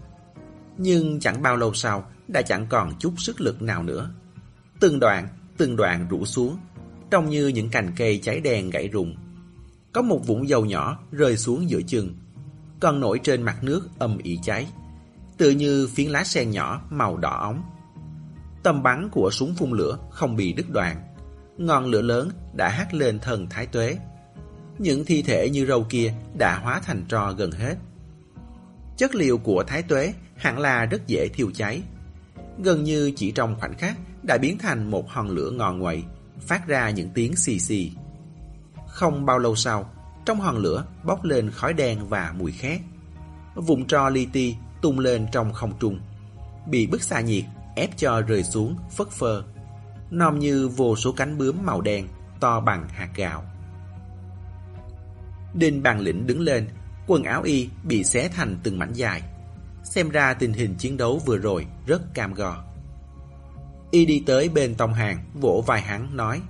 Nhưng chẳng bao lâu sau đã chẳng còn chút sức lực nào nữa. Từng đoạn, từng đoạn rủ xuống, trông như những cành cây cháy đèn gãy rụng. Có một vũng dầu nhỏ rơi xuống giữa chừng, còn nổi trên mặt nước âm ỉ cháy, tựa như phiến lá sen nhỏ màu đỏ óng. Tầm bắn của súng phun lửa không bị đứt đoạn, ngọn lửa lớn đã hắt lên thần thái tuế. Những thi thể như râu kia đã hóa thành tro gần hết. Chất liệu của thái tuế hẳn là rất dễ thiêu cháy. Gần như chỉ trong khoảnh khắc đã biến thành một hòn lửa ngòn nguậy, phát ra những tiếng xì xì. Không bao lâu sau, trong hòn lửa bốc lên khói đen và mùi khét. Vùng tro li ti tung lên trong không trung, bị bức xạ nhiệt ép cho rơi xuống phất phơ, nom như vô số cánh bướm màu đen to bằng hạt gạo. Đinh bàn lĩnh đứng lên, quần áo y bị xé thành từng mảnh dài. Xem ra tình hình chiến đấu vừa rồi rất cam go. Y đi tới bên Tông Hàng, vỗ vai hắn nói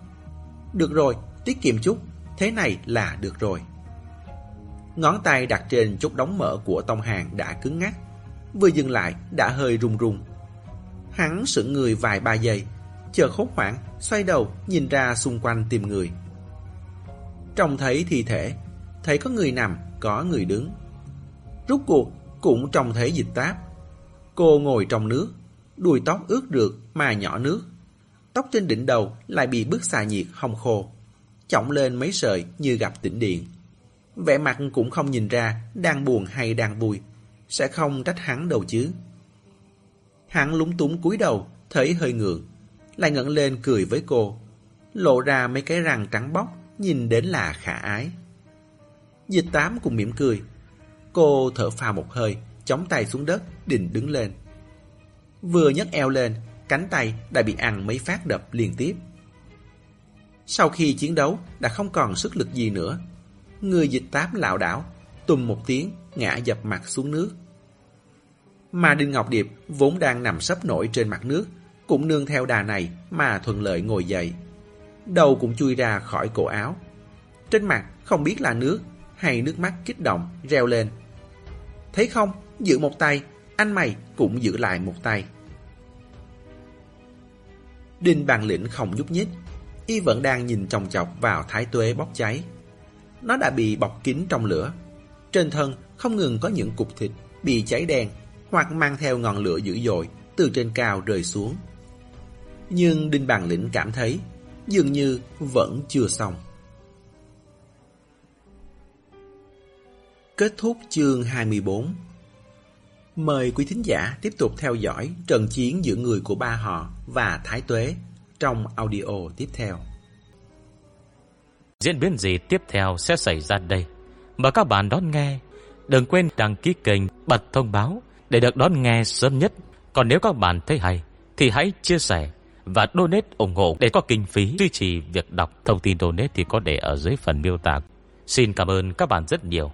Được rồi, tiết kiệm chút, thế này là được rồi. Ngón tay đặt trên chút đóng mở của Tông Hàng đã cứng ngắc, vừa dừng lại đã hơi run run. Hắn sững người vài ba giây, chờ khốt hoảng, xoay đầu nhìn ra xung quanh tìm người. Trông thấy thi thể, thấy có người nằm, có người đứng. Rút cuộc cũng trông thấy dịch táp. Cô ngồi trong nước, đuôi tóc ướt rượt mà nhỏ nước. Tóc trên đỉnh đầu lại bị bức xạ nhiệt hồng khô, chỏng lên mấy sợi như gặp tĩnh điện. Vẻ mặt cũng không nhìn ra đang buồn hay đang vui, sẽ không trách hắn đâu chứ. Hắn lúng túng cúi đầu, thấy hơi ngượng, lại ngẩng lên cười với cô, lộ ra mấy cái răng trắng bóc, nhìn đến là khả ái. Dịch tám cũng mỉm cười. Cô thở phào một hơi, chống tay xuống đất, định đứng lên. Vừa nhấc eo lên, cánh tay đã bị ăn mấy phát đập liên tiếp. Sau khi chiến đấu đã không còn sức lực gì nữa, người dịch tám lảo đảo, tùm một tiếng, ngã dập mặt xuống nước. Mà Đinh Ngọc Điệp vốn đang nằm sấp nổi trên mặt nước, cũng nương theo đà này mà thuận lợi ngồi dậy. Đầu cũng chui ra khỏi cổ áo. Trên mặt không biết là nước hay nước mắt kích động, reo lên. Thấy không, giữ một tay, anh mày cũng giữ lại một tay. Đinh bàn lĩnh không nhúc nhích, y vẫn đang nhìn chòng chọc vào thái tuế bốc cháy. Nó đã bị bọc kín trong lửa. Trên thân không ngừng có những cục thịt bị cháy đen hoặc mang theo ngọn lửa dữ dội từ trên cao rơi xuống. Nhưng Đinh Bàn Lĩnh cảm thấy dường như vẫn chưa xong. Kết thúc chương 24 Mời quý thính giả tiếp tục theo dõi trận chiến giữa người của ba họ và Thái Tuế trong audio tiếp theo. Diễn biến gì tiếp theo sẽ xảy ra đây? Mời các bạn đón nghe. Đừng quên đăng ký kênh, bật thông báo để được đón nghe sớm nhất. Còn nếu các bạn thấy hay, thì hãy chia sẻ và donate ủng hộ để có kinh phí duy trì việc đọc. Thông tin donate thì có để ở dưới phần miêu tả. Xin cảm ơn các bạn rất nhiều.